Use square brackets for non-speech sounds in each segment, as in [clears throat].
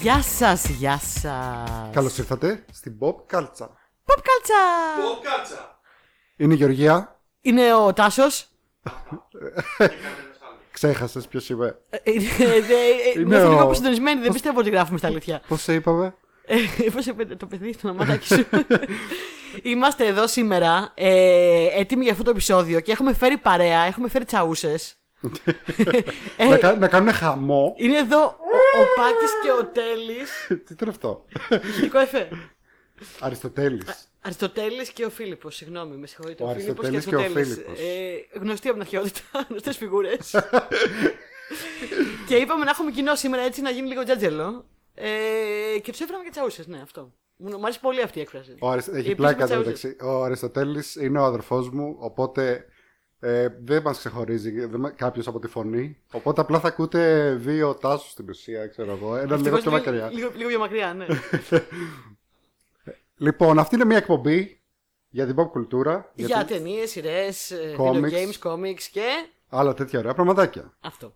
Γεια σας, γεια σας. Καλώς ήρθατε στην Pop Κάλτσα. Pop κάλτσα! κάτσα. Είναι η Γεωργία. Είναι ο Τάσος. [laughs] Ξέχασες ποιος είμαι. Είμαι Είναι ο- λίγο αποσυντονισμένη, δεν πιστεύω ότι γράφουμε στα αλήθεια. Πώς σε είπαμε; Πώς είπε το παιδί στο μαμάτάκι σου. [laughs] Είμαστε εδώ σήμερα, ε, έτοιμοι για αυτό το επεισόδιο και έχουμε φέρει παρέα, έχουμε φέρει τσαούσες. Να, κα- να κάνουν χαμό. Είναι εδώ ο, ο Πάκης και ο Τέλης Τι ήταν αυτό; Ηχητικό εφέ. Αριστοτέλης. Αριστοτέλης και ο Φίλιππος, συγγνώμη, με συγχωρείτε. Ο Ο, Φίλιππος και, Αριστοτέλης και ο Αριστοτέλης. Φίλιππος. Ε, γνωστοί από την αρχαιότητα, [laughs] γνωστές φιγούρες. και είπαμε να έχουμε κοινό σήμερα έτσι να γίνει λίγο τζατζελό. Ε, και τους έφεραμε και τσαούσες, ναι, αυτό. Μου μου αρέσει πολύ αυτή η έκφραση. Ο Αρισ- Έχει Οι πλάκα επίσημες εδώ τσαούσες. μεταξύ. Ο Αριστοτέλης είναι ο αδερφός μου, οπότε ε, δεν μας ξεχωρίζει κάποιος από τη φωνή. Οπότε απλά θα ακούτε δύο τάσους στην ουσία, ξέρω εγώ. Ένα λίγο Ευτυχώς πιο μακριά. Λίγο, λίγο πιο μακριά, ναι. [laughs] Λοιπόν, αυτή είναι μια εκπομπή για την pop κουλτούρα. Για ταινίες, σειρές, video Comics. games, comics και άλλα τέτοια ωραία πραγματάκια. αυτό.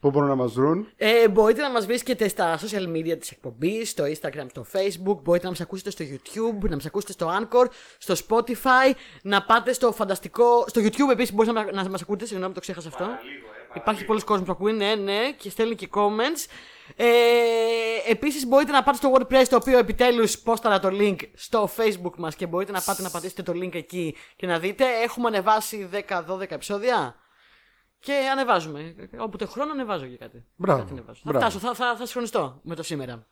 Πού μπορούν να μας βρουν. Ε, μπορείτε να μας βρίσκετε στα social media της εκπομπής, στο Instagram, στο Facebook, μπορείτε να μας ακούσετε στο YouTube, να μας ακούσετε στο Anchor, στο Spotify, να πάτε στο φανταστικό... Στο YouTube επίσης μπορείτε να, να μας ακούτε, συγγνώμη το ξέχασα αυτό. Υπάρχει πολλοί κόσμος που ακούει, ναι, ναι, και στέλνει και comments. Ε, επίσης μπορείτε να πάτε στο WordPress, το οποίο επιτέλους πόσταρα το link στο Facebook μας και μπορείτε να πάτε να πατήσετε το link εκεί και να δείτε. Έχουμε ανεβάσει 10-12 επεισόδια. Και ανεβάζουμε. Όπου το χρόνο ανεβάζω και κάτι. Μπράβο, Κάτι ανεβάζω. Θα μπράβο. φτάσω, θα, θα, θα συγχρονιστώ με το σήμερα.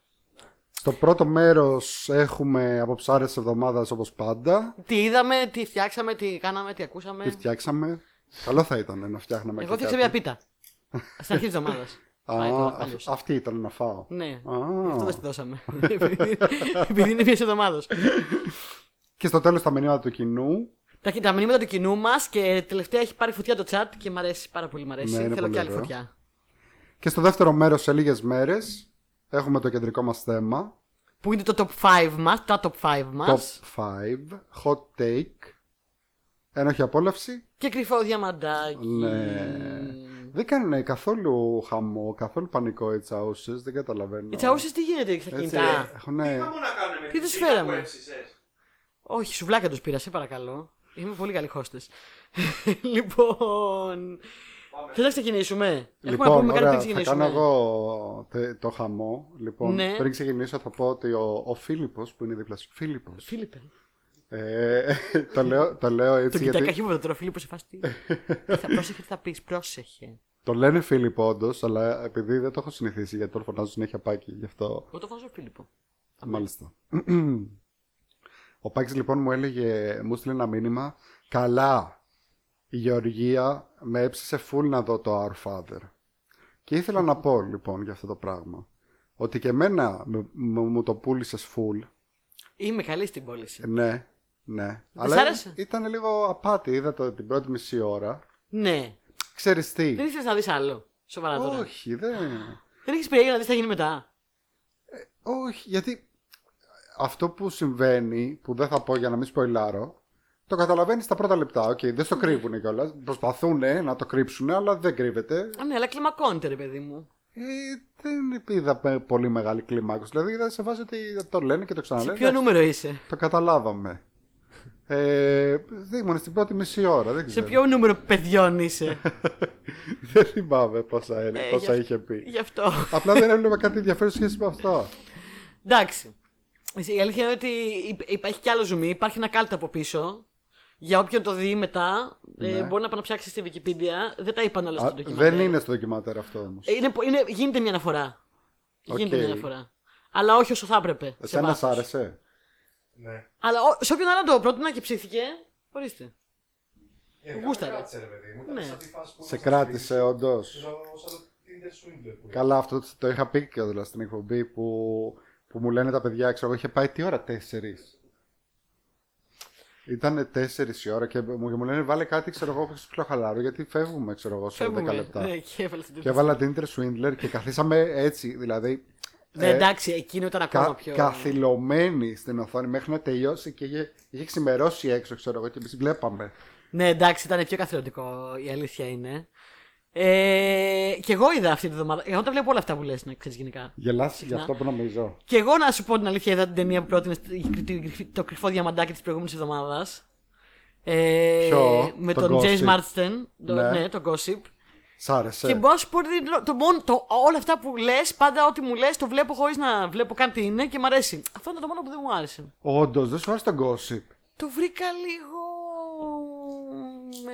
Στο πρώτο μέρος έχουμε αποψάρες τη εβδομάδας όπως πάντα. Τι είδαμε, τι φτιάξαμε, τι κάναμε, τι ακούσαμε. Τι φτιάξαμε. Καλό θα ήταν να φτιάχναμε Εγώ και φτιάξα μια κάτι. πίτα. Στην αρχή της εβδομάδας. Α, αυ- αυτή ήταν να φάω. Ναι, Α. αυτό δεν στη δώσαμε. [laughs] Επειδή- Επειδή είναι μια εβδομάδας. Και στο τέλος τα μηνύματα του κοινού. Τα, τα μηνύματα του κοινού μας και τελευταία έχει πάρει φωτιά το chat και μ' αρέσει πάρα πολύ. Μ' αρέσει. Ναι, είναι Θέλω πολύ και άλλη ωραίο. φωτιά. Και στο δεύτερο μέρος σε λίγες μέρες έχουμε το κεντρικό μας θέμα. Που είναι το top 5 μας, τα top 5 μας. Top 5. Hot take. Ένοχη απόλαυση. Και κρυφό διαμαντάκι. Ναι. Δεν κάνουν καθόλου χαμό, καθόλου πανικό οι τσαούσες. Δεν καταλαβαίνω. Οι τσαούσες τι γίνεται στα Έτσι, κινητά. Έχουνε... Τι πάμε να κάνουμε Τι με τους τις φέραμε; που έψησες; Όχι, σουβλάκια τους πήρα, σε παρακαλώ. Είμαι πολύ καλή χώστε. [laughs] λοιπόν. Θε να ξεκινήσουμε; Έχουμε να Λοιπόν, πούμε κάτι ωραία, πριν θα ξεκινήσουμε. κάνω εγώ τε- το χαμό. Λοιπόν, Ναι. πριν ξεκινήσω θα πω ότι ο, ο Φίλιππος που είναι δίπλα σου. Φίλιππος. Φίλιππε. Ε, [laughs] το, λέω, το λέω Το έτσι κοιτάει γιατί καχύβολο τώρα, Φίλιππος, σε φάση. τι. [laughs] θα πρόσεχε τι θα πεις, πρόσεχε. το λένε Φίλιππο όντως, αλλά επειδή δεν το έχω συνηθίσει γιατί τον φωνάζω συνέχεια Πάκη, γι' αυτό Εγώ το βάζω Φίλιππο. μάλιστα. [clears throat] Ο Πάκης λοιπόν μου έλεγε, μου στείλε ένα μήνυμα, καλά, η Γεωργία με έψησε full να δω το Our Father. Και ήθελα να πω λοιπόν για αυτό το πράγμα, ότι και εμένα μου- μου μου το πούλησες full, Είμαι καλή στην πώληση. Ναι, ναι. σ' άρεσε; ήταν λίγο απάτη. Είδα το την πρώτη μισή ώρα. Ναι. Ξέρεις τι; Δεν ήθελες να δεις άλλο. Σοβαρά τώρα. Όχι, δεν. Δεν έχεις περιέργεια να δεις τι θα γίνει μετά. Όχι, γιατί αυτό που συμβαίνει, που δεν θα πω για να μην σποϊλάρω, το καταλαβαίνεις στα πρώτα λεπτά. Οκ, δεν στο κρύβουν κιόλας. Προσπαθούν να το κρύψουν, αλλά δεν κρύβεται. Α, ναι, αλλά κλιμακώνεται, ρε παιδί μου. Ε, δεν είδα πε- πολύ μεγάλη κλιμάκωση. Δηλαδή είδα σε βάση ότι το λένε και το Σε ξαναλένε. ποιο νούμερο είσαι; Το καταλάβαμε. Ε, δεν ήμουν στην πρώτη μισή ώρα. Δεν Σε ξέρω. ποιο νούμερο παιδιών είσαι; [laughs] δεν θυμάμαι πόσα, είναι, Ε, πόσα γι' είχε πει. Γι' αυτό. Απλά δεν έβλεπα κάτι ενδιαφέρον σε σχέση με αυτό. Εντάξει. Η αλήθεια είναι ότι υπ- υπάρχει κι άλλο ζουμί. Υπάρχει ένα κάλτ από πίσω. Για όποιον το δει μετά, ε, Ναι. μπορεί να πάει να ψάξει στη Wikipedia. Δεν τα είπαν όλα Α, στο ντοκιμαντέρ. δεν είναι στο ντοκιμαντέρ αυτό όμως. Ε, Είναι, είναι, γίνεται μια αναφορά. Γίνεται Οκ. μια αναφορά. Αλλά όχι όσο θα έπρεπε. σε Εσένα σ' βάθος. άρεσε; Ναι. Αλλά ο- σε όποιον άλλο το πρότεινα και ψήθηκε, ορίστε. Ε, Γούσταρε. Κάτσε ρε παιδί μου. Ήταν Ναι. σαν τη φάση που Σε ήμασταν κράτησε όντως. στο- Σαν το Tinder Swindler που Καλά, αυτό το- το είχα πει και δηλαδή στην εκπομπή που, που μου λένε τα παιδιά, ξέρω εγώ, είχε πάει τι ώρα, 4. Ήταν 4 η ώρα και μου, και μου λένε βάλε κάτι, ξέρω εγώ, πιο χαλαρό, γιατί φεύγουμε, ξέρω εγώ, σε 10 Φεύγουμε. λεπτά. Ναι, και έβαλε την Και έβαλα Tinder Swindler και καθίσαμε έτσι, δηλαδή. Ναι, εντάξει, εκείνο ήταν ακόμα κα, πιο. καθυλωμένη στην οθόνη μέχρι να τελειώσει και είχε, είχε ξημερώσει έξω, ξέρω εγώ, και εμείς βλέπαμε. Ναι, εντάξει, ήταν πιο καθηλωτικό, η αλήθεια είναι. Ε, και εγώ είδα αυτή τη βδομάδα. Εγώ τα βλέπω όλα αυτά που λες, να ξέρεις γενικά. Γελάς Συχνά. για αυτό που νομίζω. Και εγώ να σου πω την αλήθεια, είδα την ταινία που πρότεινες το κρυφό διαμαντάκι της προηγούμενης εβδομάδας. Ε, Ποιο; με Το τον James Gossip. Marsden. Το, Ναι. ναι. το Gossip. Σ' άρεσε. Και μπορώ να σου πω ότι το μόνο, το, όλα αυτά που λες, πάντα ό,τι μου λες, το βλέπω χωρίς να βλέπω καν τι είναι και μ' αρέσει. Αυτό είναι το μόνο που δεν μου άρεσε. Όντως, δεν σου άρεσε το gossip; Το βρήκα λίγο.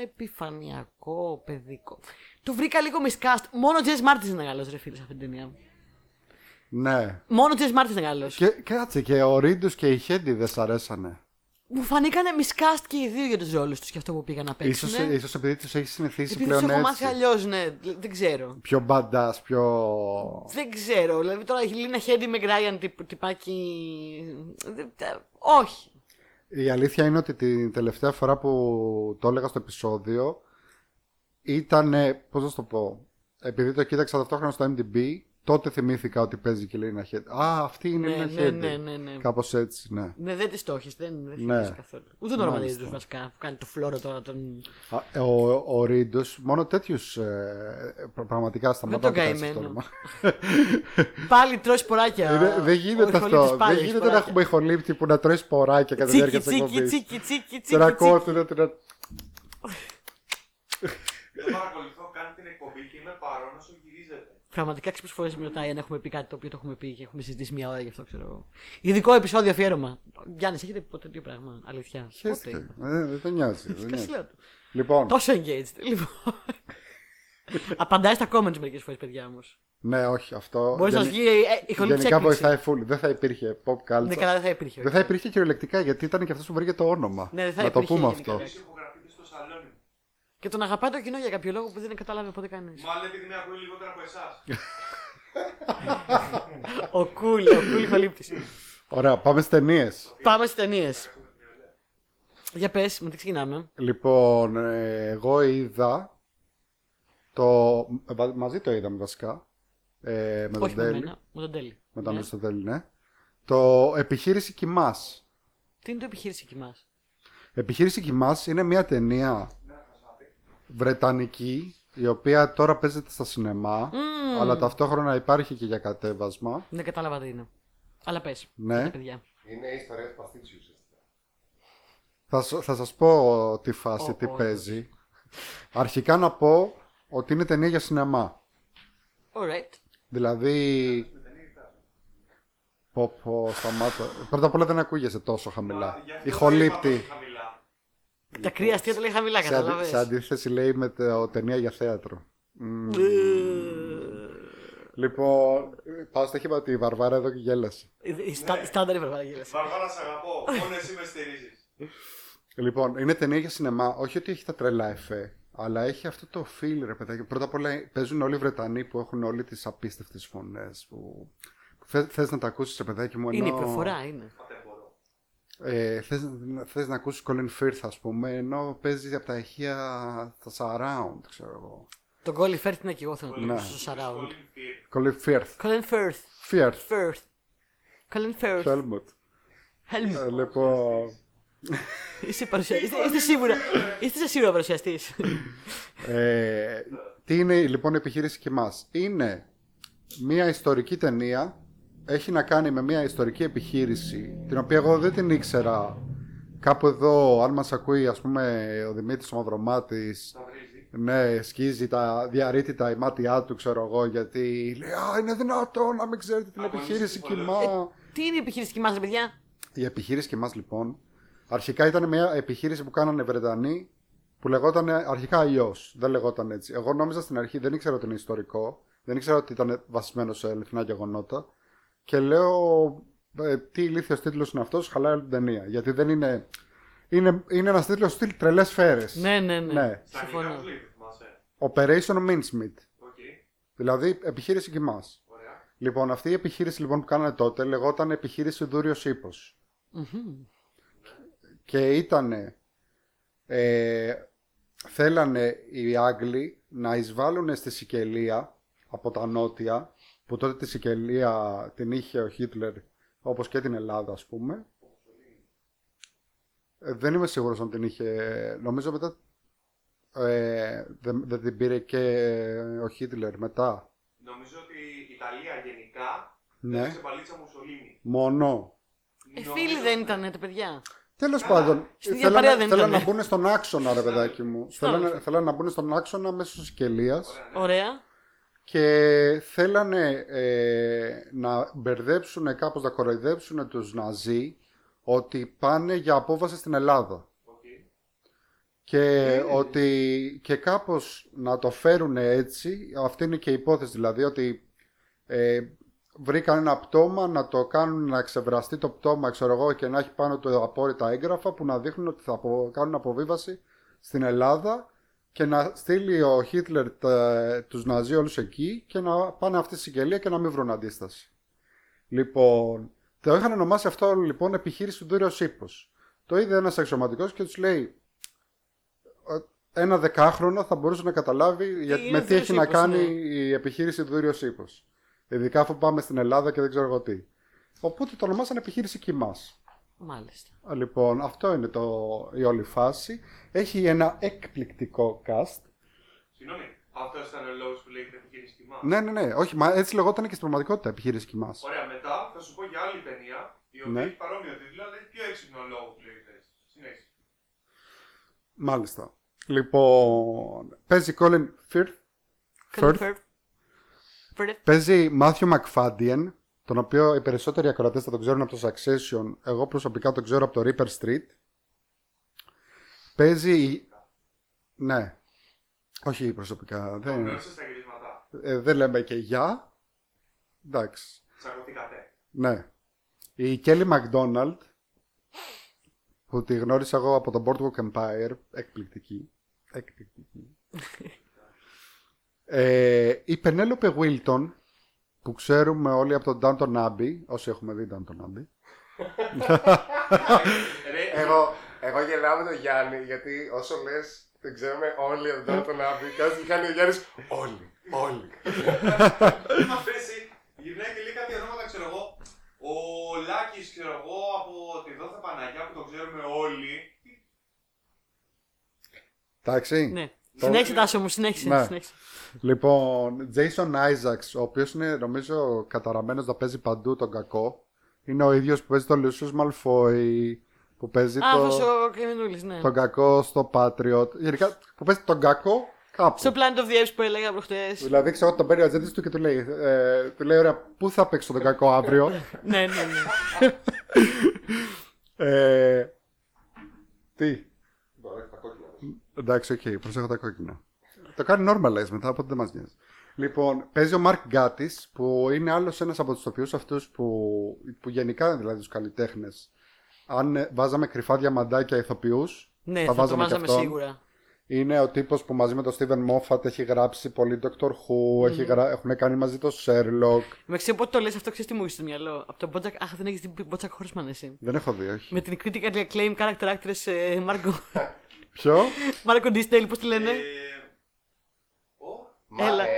επιφανειακό, παιδικό. Το βρήκα λίγο miscast. Μόνο ο James Martin είναι καλό, ρε φίλε, σε αυτή την ταινία. Ναι. Μόνο ο James Martin είναι καλό. Και κάτσε, και ο Ρίντους και η Χέντι δεν σ' αρέσανε. Μου φανήκανε miscast και οι δύο για τους ρόλους τους και αυτό που πήγαν να παίξουν. Ίσως, ίσως επειδή τους έχεις συνηθίσει Επειδή πλέον τους έχω μάθει έτσι. αλλιώς, ναι. Δεν ξέρω. Πιο μπαντά, πιο. Δεν ξέρω. Δηλαδή τώρα η Λίνα Χέντι με Γκράιαν τυπ, τυπάκι. δεν- τε- Όχι. Η αλήθεια είναι ότι την τελευταία φορά που το έλεγα στο επεισόδιο ήταν. Πώς να σου το πω. Επειδή το κοίταξα ταυτόχρονα στο MDB, τότε θυμήθηκα ότι παίζει και η Λίνα Χέντι. Α, αυτή είναι η Ναι, Λίνα ναι, Χέντι. ναι, ναι, ναι. Κάπως έτσι, ναι. Ναι, δεν της στόχει. Δεν, δεν Ναι. θυμάσαι καθόλου. Ούτε τον Μάλιστα. Ρωμανίδη βασικά που κάνει το φλόρο τώρα. Τον... Α, Ο, ο Ρίντος, μόνο τέτοιους. Ε, πρα- πραγματικά σταματά τον να κάνεις καημένο. αυτό το όνομα. [laughs] Πάλι τρώει σποράκια. Ε, δεν- Δεν Ο γίνεται Ιχολήπτης αυτό. πάλι Δεν έχει γίνεται να σποράκια. έχουμε ηχολήπτη που να τρώει σποράκια κατά τη διάρκεια Τσίκι, της τσίκι, εκπομπής. τσίκι, τσίκι, τσίκι, Τώρα τσίκι. κόβεται την. Δεν παρακολουθώ καν την εκπομπή και είμαι παρόν όσο γυρίζεται. Πραγματικά κάποιε φορές με ρωτάει αν έχουμε πει κάτι το οποίο το έχουμε πει και έχουμε συζητήσει μια ώρα γι' αυτό ξέρω εγώ. Ειδικό επεισόδιο αφιέρωμα. Γιάννης, έχετε πει ποτέ τέτοιο πράγμα. Αλήθεια; Χαίρεστε. Πότε. Ε, Δεν το νοιάζει. δεν νοιάζει. Κασιλέω το. Λοιπόν, Τόσο engaged. Λοιπόν. Απαντάει στα comments μερικές φορές, παιδιά όμως. ναι, όχι αυτό. Μπορείς να γενι- βγει ε, η χολή Γενικά βοηθάει full. Δεν θα υπήρχε pop Ναι, culture. καλά, δεν θα υπήρχε. Δεν θα υπήρχε κυριολεκτικά γιατί ήταν και αυτός που βρήκε το όνομα. Ναι, δεν θα να το υπήρχε πούμε γενικά. αυτό. Εσείς υπογραφείτε στο σαλόνι μου. Και τον αγαπάει το κοινό για κάποιο λόγο που δεν κατάλαβε ποτέ κανείς. Μάλλον επειδή με ακούει λιγότερο από εσάς. [laughs] ο κουλ, ο κουλ χολύπτη. Ωραία, πάμε στις ταινίες. Πάμε στις ταινίες. Για πες, με τι ξεκινάμε. Λοιπόν, ε, εγώ είδα. Το... ε, μα- Μαζί το είδαμε βασικά. Ε, με τον Όχι με Τέλη. μένα, με τον Τέλη. Με τον Ναι. Τέλη, ναι. Το Επιχείρηση Κοιμάς. Τι είναι το επιχείρηση κοιμάς. Επιχείρηση Κοιμάς είναι μια ταινία βρετανική η οποία τώρα παίζεται στα σινεμά αλλά ταυτόχρονα υπάρχει και για κατέβασμα. Δεν κατάλαβα τι είναι. Αλλά πες. Ναι. παιδιά. Είναι η ιστορία του παστίτσιου ουσιαστικά. Θα, σου- θα σας πω τη φάση, Ω, τι ω, παίζει. Αρχικά να πω ότι είναι ταινία για σινεμά. Alright. Δηλαδή... Πω πω, σταμάτα. Πρώτα απ' όλα δεν ακούγεσαι τόσο χαμηλά. Η χολύπτη. Χαμηλά. Τα κρύα αστεία τα λέει χαμηλά, Σε, αντι- κατάλαβε. σε αντίθεση λέει με το ταινία για θέατρο. Μμμ. Λοιπόν, πάω στο χήμα ότι η Βαρβάρα εδώ και γέλασε. Στάνταρ η Βαρβάρα Βαρβάρα, σ' αγαπώ. Μόνο εσύ με στηρίζεις. Λοιπόν, είναι ταινία για σινεμά. Όχι ότι έχει τα τρελά εφέ, αλλά έχει αυτό το feel, ρε παιδάκι. Πρώτα απ' όλα παίζουν όλοι οι Βρετανοί που έχουν όλοι τις απίστευτες φωνές. Που... Θε θες να τα ακούσεις, ρε παιδάκι μου. Είναι η ενώ- προφορά, είναι. Ποτέ μπορώ. Ε, θες, θες να ακούσεις Colin Firth, ας πούμε, ενώ παίζει από τα ηχεία τα surround, ξέρω εγώ. Τον Colin Firth είναι και εγώ θέλω να Ναι. το ακούσω στο surround. Colin Firth. Colin Firth. Colin Firth. Firth. Firth. Colin Firth. Helmut. Helmut. Ε, λοιπόν, Είστε παρουσιαστής. Είστε, είστε σίγουρα. Είστε σε σίγουρα παρουσιαστής. ε, τι είναι λοιπόν η επιχείρηση και μας. Είναι μια ιστορική ταινία, έχει να κάνει με μια ιστορική επιχείρηση, την οποία εγώ δεν την ήξερα. Κάπου εδώ, αν μας ακούει, ας πούμε, ο Δημήτρης ο Μαυρομάτης, Θα βρίζει. Ναι, σκίζει τα διαρρήτητα η μάτια του, ξέρω εγώ, γιατί λέει Α, είναι δυνατό να μην ξέρετε την Αγωνίζεις επιχείρηση πολύ. κοιμά. Τι είναι η επιχείρηση κοιμά, παιδιά; Η επιχείρηση κοιμάς, λοιπόν, αρχικά ήταν μια επιχείρηση που κάνανε Βρετανοί που λεγόταν αρχικά αλλιώς. Δεν λεγόταν έτσι. Εγώ νόμιζα στην αρχή, δεν ήξερα ότι είναι ιστορικό, δεν ήξερα ότι ήταν βασισμένο σε αληθινά γεγονότα. Και λέω, ε, τι ηλίθιος τίτλος είναι αυτός, χαλάει όλη την ταινία. Γιατί δεν είναι. Είναι, είναι ένας τίτλος στυλ τρελές σφαίρες. Ναι, ναι, ναι. Ναι. Στα αγγλικά Συμφωνώ. του λέει, θυμάσαι. Operation Mincemeat. Οκ. Δηλαδή επιχείρηση κιμάς. Ωραία. Λοιπόν, αυτή η επιχείρηση λοιπόν, που κάνανε τότε λεγόταν επιχείρηση Δούριος Ίππος. Μμμ. Και ήταν. Ε, θέλανε οι Άγγλοι να εισβάλλουν στη Σικελία από τα νότια, που τότε τη Σικελία την είχε ο Χίτλερ, όπως και την Ελλάδα ας πούμε. Ε, δεν είμαι σίγουρος αν την είχε, νομίζω μετά ε, δεν, δεν την πήρε και ο Χίτλερ μετά. Νομίζω ότι η Ιταλία γενικά Ναι. έπαιξε παλίτσα Μουσολίνη. Μόνο. Ε, Νομίζω- φίλοι δεν ήταν τα παιδιά. Τέλος πάντων, στην ίδια θέλανε, παρέα δεν θέλανε ήτανε. να μπουν στον άξονα, ρε παιδάκι μου. Θέλανε, άξονα. θέλανε να μπουν στον άξονα μέσω σκελία Ωραία. Και θέλανε ε, να μπερδέψουν κάπως, να κοροϊδέψουν τους Ναζί ότι πάνε για απόβαση στην Ελλάδα. Οκ. Και ότι και κάπως να το φέρουν έτσι, αυτή είναι και η υπόθεση δηλαδή, ότι ε, βρήκαν ένα πτώμα να το κάνουν να ξεβραστεί το πτώμα, ξέρω εγώ, και να έχει πάνω του απόρρητα έγγραφα που να δείχνουν ότι θα απο- κάνουν αποβίβαση στην Ελλάδα και να στείλει ο Χίτλερ τα, τους Ναζί όλους εκεί και να πάνε αυτή στη συγγελία και να μην βρουν αντίσταση. Λοιπόν, το είχαν ονομάσει αυτό λοιπόν επιχείρηση του Δούριος Ύπος. Το είδε ένας αξιωματικός και τους λέει ένα δεκάχρονο θα μπορούσε να καταλάβει γιατί, είναι με τι Δούριος έχει να Ύπος, κάνει ναι. η επιχείρηση του Δούριος Ύπος. Ειδικά αφού πάμε στην Ελλάδα και δεν ξέρω εγώ τι. Οπότε το ονομάσαν επιχείρηση Κιμάς. Μάλιστα. Λοιπόν, αυτό είναι το, η όλη φάση. Έχει ένα εκπληκτικό cast. Συγγνώμη, αυτό ήταν ο λόγος που λέγεται επιχείρηση κοιμά. Ναι, ναι, ναι. Όχι, μα έτσι λεγόταν και στην πραγματικότητα επιχείρηση Κιμάς. Ωραία, μετά θα σου πω για άλλη ταινία η οποία Ναι. έχει παρόμοιο τίτλο, αλλά έχει πιο έξυπνο λόγο που λέγεται έτσι. Συνέχισε. Μάλιστα. Λοιπόν, παίζει Colin Firth. Firth. Firth. Firth. Παίζει Μάθιο Μακφάντιεν, τον οποίο οι περισσότεροι ακροατές θα τον ξέρουν από το Succession. Εγώ προσωπικά τον ξέρω από το Reaper Street. Παίζει. Ναι. Όχι προσωπικά. Το Δεν, γνώρισε στα γυρίσματα. ε, δεν λέμε και για. Εντάξει. Τσακωθήκατε. Ναι. Η Kelly MacDonald, που τη γνώρισα εγώ από το Boardwalk Empire, εκπληκτική. Εκπληκτική. [laughs] ε, η Penelope Wilton, που ξέρουμε όλοι από τον Downton Abbey, όσοι έχουμε δει Downton Abbey. Ρε, Εγώ, εγώ γελάω με τον Γιάννη γιατί όσο λες, δεν ξέρουμε όλοι εδώ τον Άμπη. Κάτι που κάνει ο Γιάννης. Όλοι, όλοι. αφήσει, γυρνάει και λέει κάποια ονόματα, ξέρω εγώ. Ο Λάκης, ξέρω εγώ, από τη Δόθα Παναγιά που το ξέρουμε όλοι. Εντάξει. Ναι. Συνέχισε τάσο μου, συνέχισε. Ναι. συνέχισε. Λοιπόν, Jason Isaacs, ο οποίος είναι νομίζω καταραμένος να παίζει παντού τον κακό. Είναι ο ίδιος που παίζει τον Lucius Malfoy, που παίζει Α, το... αυτός ο Κρεμινούλης, ναι. τον κακό στο Patriot. Γενικά που παίζει τον κακό κάπου. Στο Planet of the Apes που έλεγα προχτές. Δηλαδή ξέρω ότι τον παίρνει ο ατζέντης του και του λέει, ε, του λέει ωραία, πού θα παίξω τον κακό αύριο; [laughs] ναι, ναι, ναι. [laughs] ε, τι, Μπορεί τα κόκκινα. εντάξει, οκ, προσέχω τα κόκκινα. Το κάνει normalize μετά, οπότε δεν μας νοιάζει. Λοιπόν, παίζει ο Mark Gatiss, που είναι άλλος ένας από τους τοπιού αυτούς που, που γενικά δηλαδή τους καλλιτέχνες. Αν ε, βάζαμε κρυφά διαμαντάκια ηθοποιούς, Ναι, θα θα το βάζαμε και βάζαμε αυτόν. σίγουρα. Είναι ο τύπος που μαζί με τον Steven Moffat έχει γράψει πολύ Doctor Who, έχει γρα... έχουν κάνει μαζί το Sherlock. Δεν ξέρω πότε το λες αυτό, ξέρεις τι μου είχε στο μυαλό. Από τον Bojack, αχ, δεν έχεις δει Bojack Horseman εσύ. Δεν έχω δει, όχι. Με την critical acclaim character actress ε, Marco, Ποιο; Marco Disney, πώς τη λένε; Ε, ο, Μα, Έλα. ε,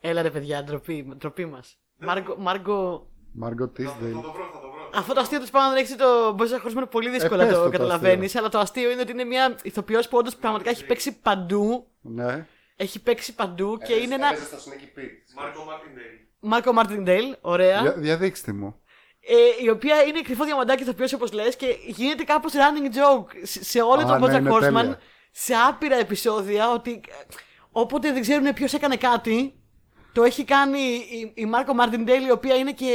Έλα ρε παιδιά, ντροπή, ντροπή μας. Marco, Marco... Μάργκο θα, θα Tisdale. το βρω, θα το βρω. Αυτό το αστείο του πάνω να έχει το Bojack Horseman πολύ δύσκολα Ε, πες το το το καταλαβαίνεις. αστείο. Αλλά το αστείο είναι ότι είναι μια ηθοποιός που όντως πραγματικά έχει παίξει παντού. Ναι. Έχει παίξει παντού και έπαιζε- είναι ένα. έπαιζε στο Sneaky Pete. Μάρκο Μάρτιντέιλ. Margo Martindale, ωραία. Δια, διαδείξτε μου. Ε, η οποία είναι κρυφό διαμαντάκι ηθοποιός όπως λες και γίνεται κάπως running joke σε- σε όλο Α, τον ναι, Bojack είναι Horseman. τέλεια. Σε άπειρα επεισόδια ότι ε, όποτε δεν ξέρουν ποιος έκανε κάτι, το έχει κάνει η, η Margo Martindale, η οποία είναι και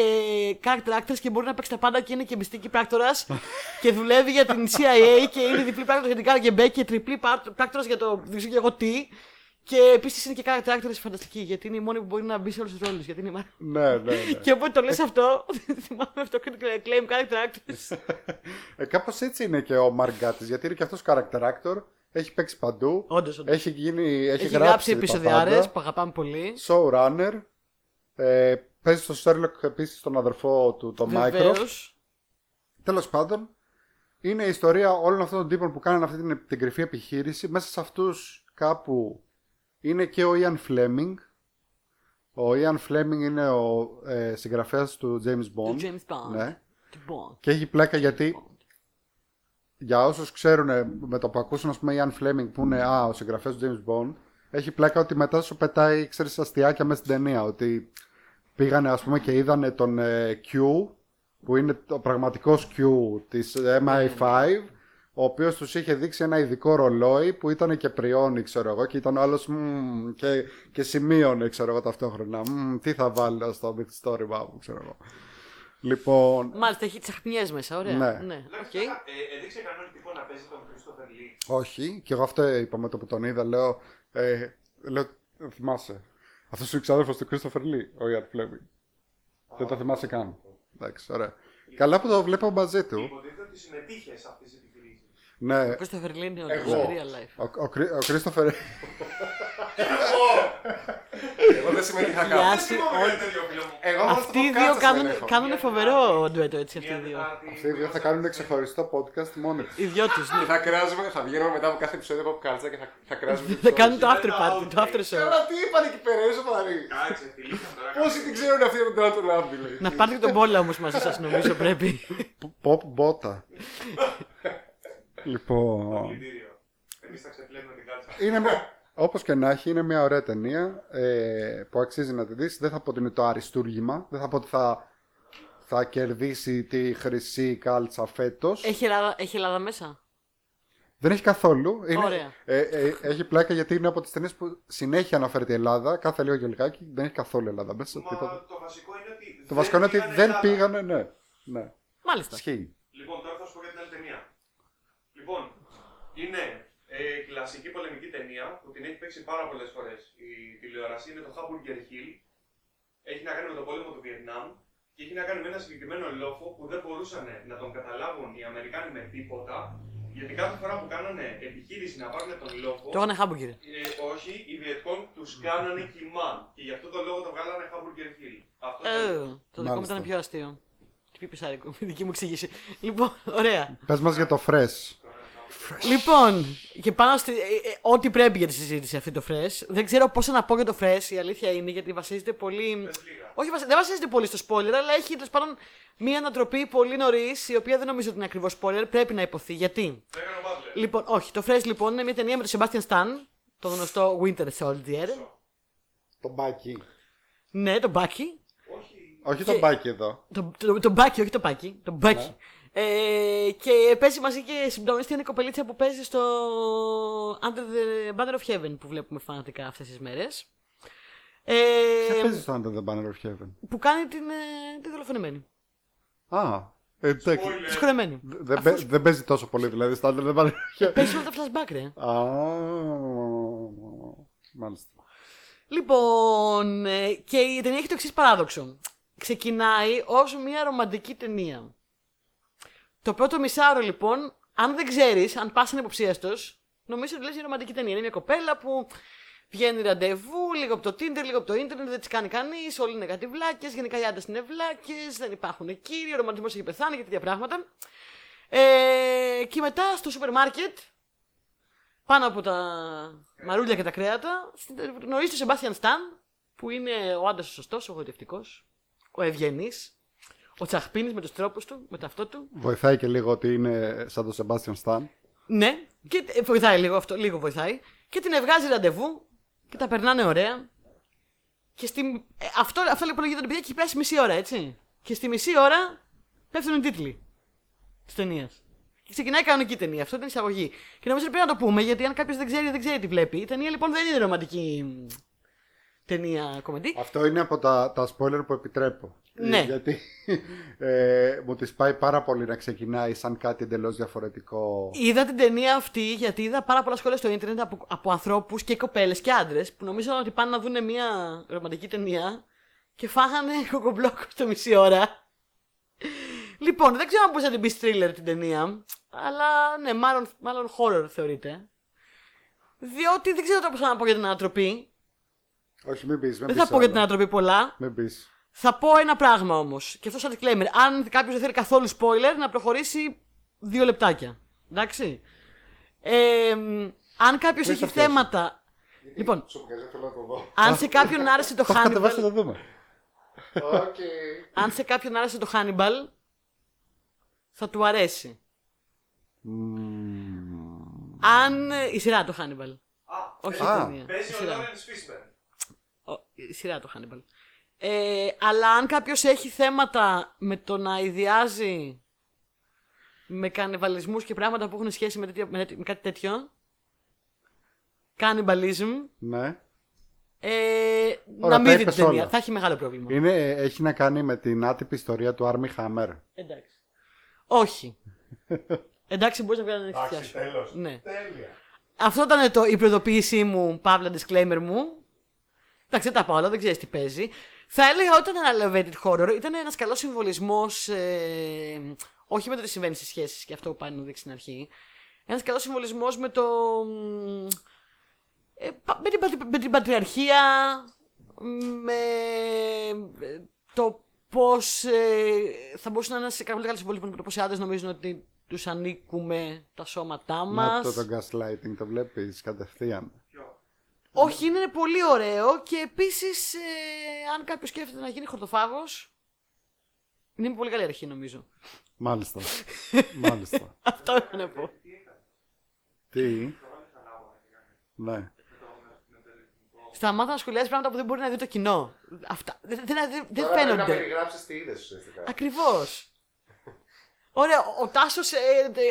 character actress και μπορεί να παίξει τα πάντα και είναι και μυστική πράκτορας [laughs] και δουλεύει για την CIA και είναι διπλή πράκτορας για την Κα Γκε Μπε και τριπλή πράκτορας για το δεν ξέρω και εγώ τι. Και επίσης είναι και character actress φανταστική γιατί είναι η μόνη που μπορεί να μπει σε όλους τους ρόλους. Γιατί είναι η Μάρκο. Ναι, ναι, ναι. [laughs] Και όποτε το λες αυτό, [laughs] θυμάμαι αυτό critical acclaim character actress. ε, Κάπως έτσι είναι και ο Μαρκ Γκάτη, γιατί είναι και αυτός character actor. Έχει παίξει παντού. Όντως, όντως. Έχει, γίνει, έχει, Έχει γράψει, γράψει τα επεισοδιάρε πάντα. που αγαπάμε πολύ. Showrunner. Ε, παίζει στο Sherlock επίσης τον αδερφό του, τον Βεβαίως. Mycroft. Τέλος πάντων, είναι η ιστορία όλων αυτών των τύπων που κάνουν αυτή την, την κρυφή επιχείρηση. Μέσα σε αυτούς κάπου είναι και ο Ian Fleming. Ο Ian Fleming είναι ο ε, συγγραφέας του James Bond. Του James Bond. Ναι. Του Bond. Και έχει πλάκα γιατί για όσους ξέρουν με το που ακούσουν, ας πούμε, Ian Fleming που είναι α, ο συγγραφέας του James Bond, έχει πλάκα ότι μετά σου πετάει, ξέρεις, αστιάκια μέσα στην ταινία. Ότι πήγανε, ας πούμε, και είδανε τον ε, Q, που είναι το πραγματικός Q της MI5, ο οποίος τους είχε δείξει ένα ειδικό ρολόι που ήταν και πριόνι, ξέρω εγώ, και ήταν ο άλλος και, και σημείωνε, ξέρω εγώ, ταυτόχρονα. «Μμμ, τι θα βάλω στο μυθιστόρημα μου, ξέρω εγώ. Λοιπόν, Μάλιστα, έχει τσαχπινιές μέσα, ωραία. Ναι. ναι. Λέω, οκ. ε, έδειξε κανένα τύπο να παίζει τον Christopher Lee. όχι, και εγώ αυτό είπα με το που τον είδα, λέω, ε, λέω θυμάσαι. Αυτός είναι ο ξάδερφος του Christopher Lee, ο Ian Fleming. Δεν το θυμάσαι καν. Εντάξει, ωραία. Καλά που το βλέπω μαζί του. Υποτίθεται ότι συμμετείχες σε αυτές τις επιχειρήσει. Ναι, Ο Christopher Lee είναι ο Εγώ. στο real life. ο, ο, Κρι- ο Christopher. Εγώ δεν συμμετείχα Γεια καν. σου. Κάτι τέτοιο, φίλο μου. Εγώ μόνο Αυτοί στο οι podcast δύο δεν κάνουν, έχω. κάνουν φοβερό ντουέτο έτσι αυτοί οι Μια δύο. Τετάρτη. Αυτοί οι δύο θα κάνουν ξεχωριστό podcast μόνοι τους. Οι δυο τους. Και θα κράζουμε, θα βγαίνουμε μετά από κάθε επεισόδιο από κάλτσα και θα, θα κράζουμε. Θα κάνουν το after party, το after show. Καλά, τι είπαν εκεί πέρα, είσαι παρή. Κάτσε, φιλήθηκα τώρα. Πόσοι την ξέρουν αυτή από τον Άντων Άμπι, λέει. Να πάρετε και τον πόλα όμως μαζί σας, νομίζω πρέπει. Pop μπότα. [laughs] λοιπόν. Πλυντήριο. Εμείς θα ξεπλένουμε την κάλτσα. Είναι μια... Όπως και να έχει, είναι μια ωραία ταινία ε, που αξίζει να τη δεις. Δεν θα πω ότι είναι το αριστούργημα. Δεν θα πω ότι θα, θα κερδίσει τη χρυσή κάλτσα φέτος. Έχει Ελλάδα, έχει Ελλάδα μέσα; Δεν έχει καθόλου. Είναι, Ωραία. Ε, ε, έχει πλάκα γιατί είναι από τις ταινίες που συνέχεια αναφέρεται η Ελλάδα. Κάθε λίγο και λιγάκι. Δεν έχει καθόλου Ελλάδα μέσα. τίποτα. Μα το βασικό είναι ότι. Το δεν βασικό είναι ότι πήγανε δεν Ελλάδα. πήγανε, ναι. ναι. Μάλιστα. Ισχύει. Λοιπόν, τώρα θα σου πω για την άλλη ταινία. Λοιπόν, είναι ε, κλασική πολεμική ταινία που την έχει παίξει πάρα πολλές φορές η τηλεόραση. Είναι το Hamburger Hill. Έχει να κάνει με τον πόλεμο του Βιετνάμ και έχει να κάνει με ένα συγκεκριμένο λόφο που δεν μπορούσαν να τον καταλάβουν οι Αμερικάνοι με τίποτα. Γιατί κάθε φορά που κάνανε επιχείρηση να πάρουν τον λόφο, Το έκανε χάμπουργκερ. ε, όχι, οι Βιετκόν τους κάνανε κοιμά. Και γι' αυτό το λόγο το βγάλανε Hamburger Hill. Αυτό Ε, ήταν. το δικό μου Μάλιστα. ήταν πιο αστείο. Τι πει πισάρικο, [laughs] η δική μου εξήγηση. Λοιπόν, ωραία. Πες μας για το Fresh. Λοιπόν, και πάνω στη. ε, ε, ό,τι πρέπει για τη συζήτηση αυτή το Fresh. Δεν ξέρω πόσα να πω για το Fresh, η αλήθεια είναι, γιατί βασίζεται πολύ. Πες λίγα. Όχι, βασι- δεν βασίζεται πολύ στο spoiler, αλλά έχει τέλος πάντων μία ανατροπή πολύ νωρίς, η οποία δεν νομίζω ότι είναι ακριβώς spoiler, πρέπει να υποθεί. Γιατί; Το έκανε ο Butler. Λοιπόν, όχι, το Fresh λοιπόν είναι μια ταινία με τον Sebastian Stan, το γνωστό Winter Soldier. Το μπάκι. Ναι, τον Bucky. Όχι. Όχι Και- το μπάκι εδώ. Το, το, το Bucky, όχι το Bucky. Το Bucky. Ε, και παίζει μαζί και συμπρογνωστή είναι η κοπελίτσα που παίζει στο Under the Banner of Heaven που βλέπουμε φανατικά αυτές τις μέρες. Ε, Ποια παίζει στο Under the Banner of Heaven; που κάνει την, ε, τη δολοφονημένη. Α, ε, εντάξει. Τη Spoiler. συγχωρεμένη. Δεν παί- δεν παίζει τόσο πολύ δηλαδή στο Under the Banner of Heaven. Παίζει όλα τα flashback, ρε. Α, μάλιστα. Λοιπόν, ε, και η ταινία έχει το εξής παράδοξο. Ξεκινάει ως μια ρομαντική ταινία. Το πρώτο μισάωρο λοιπόν, αν δεν ξέρεις, αν πας ανυποψίαστος, νομίζω ότι λες μια ρομαντική ταινία. Είναι μια κοπέλα που βγαίνει ραντεβού, λίγο από το Tinder, λίγο από το ίντερνετ, δεν τις κάνει κανείς, όλοι είναι κάτι βλάκες, γενικά οι άντρες είναι βλάκες, δεν υπάρχουν κύριοι, ο ρομαντισμός έχει πεθάνει και τέτοια πράγματα. Ε, και μετά στο σούπερ μάρκετ, πάνω από τα μαρούλια και τα κρέατα, γνωρίζεις τον Σεμπάστιαν Σταν, που είναι ο άντρας ο σωστός, ο γοητευτικός, ο ευγενής, ο τσαχπίνης με τους τρόπους του, με το αυτό του. Βοηθάει και λίγο ότι είναι σαν τον Sebastian Stan. Ναι, και ε, βοηθάει λίγο αυτό, λίγο βοηθάει. Και την ευγάζει ραντεβού και τα περνάνε ωραία. Και στη, ε, αυτό, αυτό λοιπόν γίνεται παιδιά και έχει περάσει μισή ώρα, έτσι. Και στη μισή ώρα πέφτουν οι τίτλοι της ταινίας. Και ξεκινάει κανονική ταινία. Αυτό ήταν η εισαγωγή. Και νομίζω ότι πρέπει να το πούμε, γιατί αν κάποιος δεν ξέρει, δεν ξέρει τι βλέπει. Η ταινία λοιπόν δεν είναι ρομαντική μ, ταινία κομμεντή. Αυτό είναι από τα, τα spoiler που επιτρέπω. Ναι. Ε, Γιατί [laughs] ε, μου τη πάει πάρα πολύ να ξεκινάει σαν κάτι εντελώς διαφορετικό. Είδα την ταινία αυτή γιατί είδα πάρα πολλά σχόλια στο ίντερνετ από, από ανθρώπους και κοπέλες και άντρες που νομίζαν ότι πάνε να δουν μια ρομαντική ταινία και φάγανε [laughs] κοκομπλόκο στο μισή ώρα. Λοιπόν, δεν ξέρω αν μπορείς να την πεις thriller την ταινία, αλλά ναι, μάλλον, μάλλον horror θεωρείται. Διότι δεν ξέρω πώς να πω για την ανατροπή. Όχι, μην πεις. Δεν θα πω για την ανατροπή πολλά. Μην πεις. Θα πω ένα πράγμα όμως. Και αυτό σαν disclaimer. Αν κάποιος δεν θέλει καθόλου spoiler, να προχωρήσει δύο λεπτάκια. Εντάξει. Ε, αν κάποιος Μην έχει τα φτιάξω. θέματα. Λοιπόν, Σου βγάζει, θέλω να το δω. αν σε κάποιον άρεσε το [laughs] Το έχω κατεβάσει να Hannibal. το δούμε. Οκ. αν σε κάποιον άρεσε το Hannibal, θα του αρέσει. Μμμ. Αν. ε, Η σειρά του Hannibal. Α, Όχι Α. η ταινία. παίζει Η ο σειρά. Laurence Fishburne. Ο- Η σειρά του Hannibal. Ε, αλλά αν κάποιος έχει θέματα με το να αηδιάζει με κανιβαλισμούς και πράγματα που έχουν σχέση με, τέτοιο, με, τέτοιο- με κάτι τέτοιο. Cannibalism. Ναι. Ε, Ωραία, να τα μην δει είπες την ταινία. όλα. Θα έχει μεγάλο πρόβλημα. Είναι, έχει να κάνει με την άτυπη ιστορία του Army Hammer. Εντάξει. Όχι. [laughs] Εντάξει, μπορείς να βγάλεις την Εντάξει, ανεξιθιά σου. τέλος. Ναι. Τέλεια. Αυτό ήταν το, η προειδοποίησή μου, παύλα disclaimer μου. Εντάξει, δεν τα πάω όλα, δεν ξέρεις τι παίζει. Θα έλεγα ότι ήταν ένα elevated horror, ήταν ένας καλός συμβολισμός. Ε, όχι με το τι συμβαίνει στις σχέσεις και αυτό που πάει να δείξει στην αρχή. Ένας καλός συμβολισμός με το. μ, Ε, πα- με, την, πατρι- με την πατριαρχία, με ε, το πώς ε, θα μπορούσε να είναι ένας πολύ καλός συμβολισμός με το πώς οι άντρες νομίζουν ότι τους ανήκουμε τα σώματά μα. Να το, το gaslighting το βλέπεις κατευθείαν. Όχι, είναι πολύ ωραίο και επίσης, αν κάποιος σκέφτεται να γίνει χορτοφάγος. Είναι μια πολύ καλή αρχή, νομίζω. Μάλιστα. [laughs] Μάλιστα. Αυτό έχω να πω. Τι; Ναι. Σταμάτα να σχολιάζει πράγματα που δεν μπορεί να δει το κοινό. Αυτά δεν, δεν, δεν, δεν Τώρα πρέπει να φαίνονται. περιγράψεις τι είδες ουσιαστικά. Ακριβώς. Ωραία, ο, ο Τάσος ε,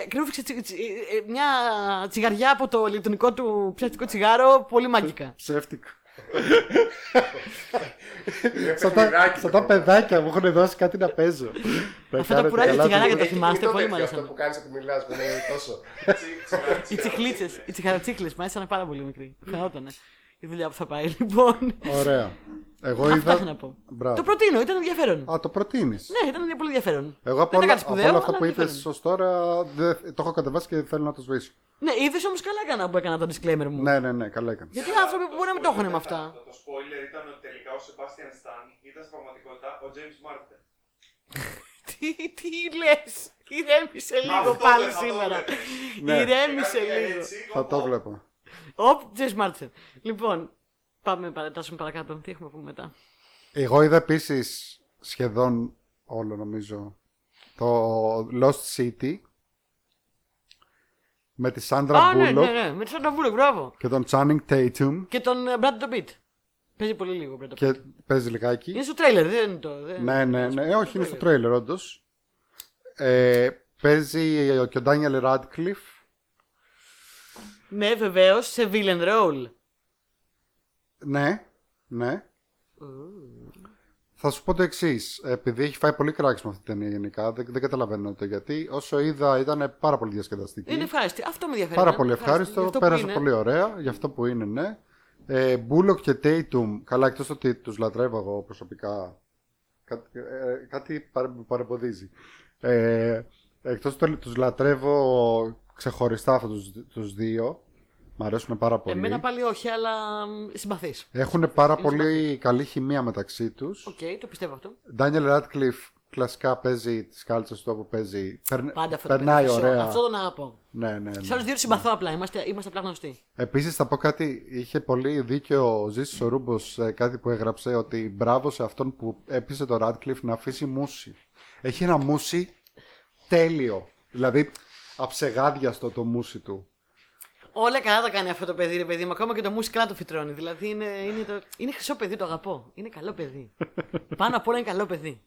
ε, κρούφιξε τσι- τσι- ε, ε, μια τσιγαριά από το ηλεκτρονικό του ψεύτικο τσιγάρο πολύ μαγικά. Ψεύτικο. Είναι Σαν τα, παιχνιδάκι σαν το τα παιδάκια μου έχουν δώσει κάτι να παίζω. Να Αυτά τα κάνετε πουράκια καλά τσιγαράκια δουλειά. τα θυμάστε, Είναι το πολύ τέτοιο μου Αυτό άρεσαν. που κάνεις ότι μιλάς που είναι τόσο. Οι τσιχλίτσε, οι τσιχαρατσίχλε, μου άρεσαν πάρα πολύ μικροί. Φαινότανε η δουλειά που θα πάει. Λοιπόν, Ωραία. Εγώ αυτά είδα. έχω να πω. Μπράβο. Το προτείνω, ήταν ενδιαφέρον. Α, το προτείνεις. Ναι, ήταν πολύ ενδιαφέρον. Εγώ από Δεν όλα, ήταν από σπουδαίο, όλα αυτά αλλά που είπες ενδιαφέρον. ως τώρα δεν- το έχω κατεβάσει και θέλω να το σβήσω. Ναι, είδες όμως καλά έκανα που έκανα το disclaimer μου. Ναι, ναι, ναι, καλά έκανε. Γιατί άνθρωποι που μπορεί να μην το έχουν με αυτά. Το, το spoiler ήταν ότι τελικά ο Sebastian Stan ήταν στην πραγματικότητα ο James Martin. [laughs] τι τι λες, ηρέμησε λίγο Αυτό πάλι δεν θα το σήμερα. βλέπεις. Ναι. Ηρέμησε Έκανε λίγο. έτσι, Θα οπ, το οπ. βλέπω. Οπ, Τζες Μάρτσεν. Λοιπόν, πάμε παρατάσουμε παρακάτω. Τι έχουμε να πούμε μετά. Εγώ είδα επίσης σχεδόν όλο νομίζω το Lost City με τη Sandra Α, ναι, Bullock ναι, ναι. Με τη Σάντα Βούλο, μπράβο. και τον Channing Tatum Και τον ε, Brad Pitt. Παίζει πολύ λίγο ο Brad Pitt. και παίζει λιγάκι. Είναι στο τρέιλερ, δεν είναι το. δεν- Ναι, ναι, ναι. Ε, όχι, είναι στο τρέιλερ, όντως. Ε, παίζει και ο Daniel Radcliffe. Ναι, βεβαίως, σε villain role. Ναι, ναι. Θα σου πω το εξής. Επειδή έχει φάει πολύ κράξιμο αυτή την ταινία γενικά, δεν, δεν καταλαβαίνω το γιατί. Όσο είδα, ήταν πάρα πολύ διασκεδαστική. Είναι ευχάριστη. Αυτό με ενδιαφέρει. πάρα ναι, πολύ γι' ευχάριστο. αυτό που Πέρασε είναι. πολύ ωραία για αυτό που είναι, ναι. Ε, Bullock και Tatum, καλά, εκτός ότι τους λατρεύω εγώ προσωπικά. Κάτι, ε, κάτι παρε- με παρεμποδίζει. Ε, εκτός ότι τους λατρεύω ξεχωριστά αυτούς τους, τους δύο. Μ' αρέσουν πάρα πολύ. Εμένα πάλι όχι, αλλά συμπαθή. Έχουν πάρα Είναι πολύ καλή χημεία μεταξύ τους. Οκ, το πιστεύω αυτό. Daniel Radcliffe κλασικά παίζει τις κάλτσες του όπου παίζει. Περν- Πάντα αυτό το περνάει παιδί, ωραία. Αυτό τον αγαπώ. Ναι, ναι, Τους ναι. άλλους δύο του συμπαθώ απλά. Είμαστε, είμαστε απλά γνωστοί. Επίσης θα πω κάτι, είχε πολύ δίκιο ο Ζήσης ο Ρούμπος ε, κάτι που έγραψε ότι μπράβο σε αυτόν που έπεισε το Radcliffe να αφήσει μουσι. Έχει ένα μουσι τέλειο. Δηλαδή αψεγάδιαστο το μουσι του. Όλα καλά τα κάνει αυτό το παιδί, ρε παιδί μου. Ακόμα και το μουσικά το φυτρώνει. Δηλαδή είναι, είναι, το... είναι χρυσό παιδί, το αγαπώ. Είναι καλό παιδί. [laughs] Πάνω απ' όλα είναι καλό παιδί.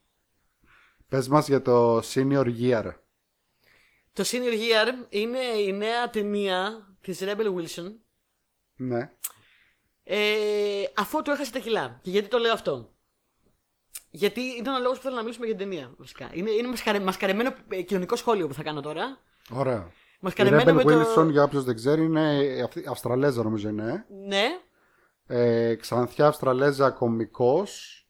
Πες μας για το Senior Year. Το Senior Year είναι η νέα ταινία της Rebel Wilson. Ναι. Ε, αφού του έχασε τα κιλά. Και γιατί το λέω αυτό; Γιατί ήταν ο λόγος που θέλω να μιλήσουμε για την ταινία. Βασικά. Είναι, είναι μασκαρε, μασκαρεμένο ε, κοινωνικό σχόλιο που θα κάνω τώρα. Ωραία. Η Μασκαρεμένο Rebel με Wilson, το. για όποιος δεν ξέρει, είναι αυτή- Αυστραλέζα νομίζω είναι. Ναι, Ε, ξανθιά Αυστραλέζα κομικός,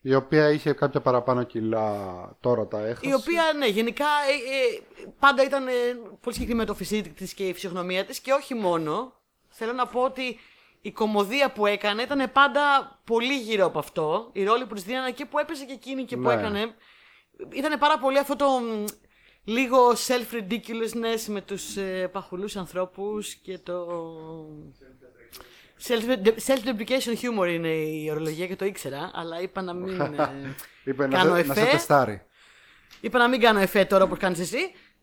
η οποία είχε κάποια παραπάνω κιλά, τώρα τα έχασε. η οποία ναι, γενικά ε, ε, πάντα ήταν ε, πολύ συγκεκριμένο το φυσικό της και η φυσιογνωμία της και όχι μόνο. Θέλω να πω ότι η κομμωδία που έκανε ήταν πάντα πολύ γύρω από αυτό. Οι ρόλοι που της δίνανε και που έπαιζε και εκείνη και που Ναι. έκανε. Ήταν πάρα πολύ αυτό το μ, λίγο self-ridiculousness με τους ε, παχουλούς ανθρώπους και το... Self- Self-deprecation humor είναι η ορολογία και το ήξερα, αλλά είπα να μην... ε, [laughs] Είπε να, κάνω σε- να σε εφέ. τεστάρει. Είπα να μην κάνω εφέ τώρα όπως κάνεις εσύ.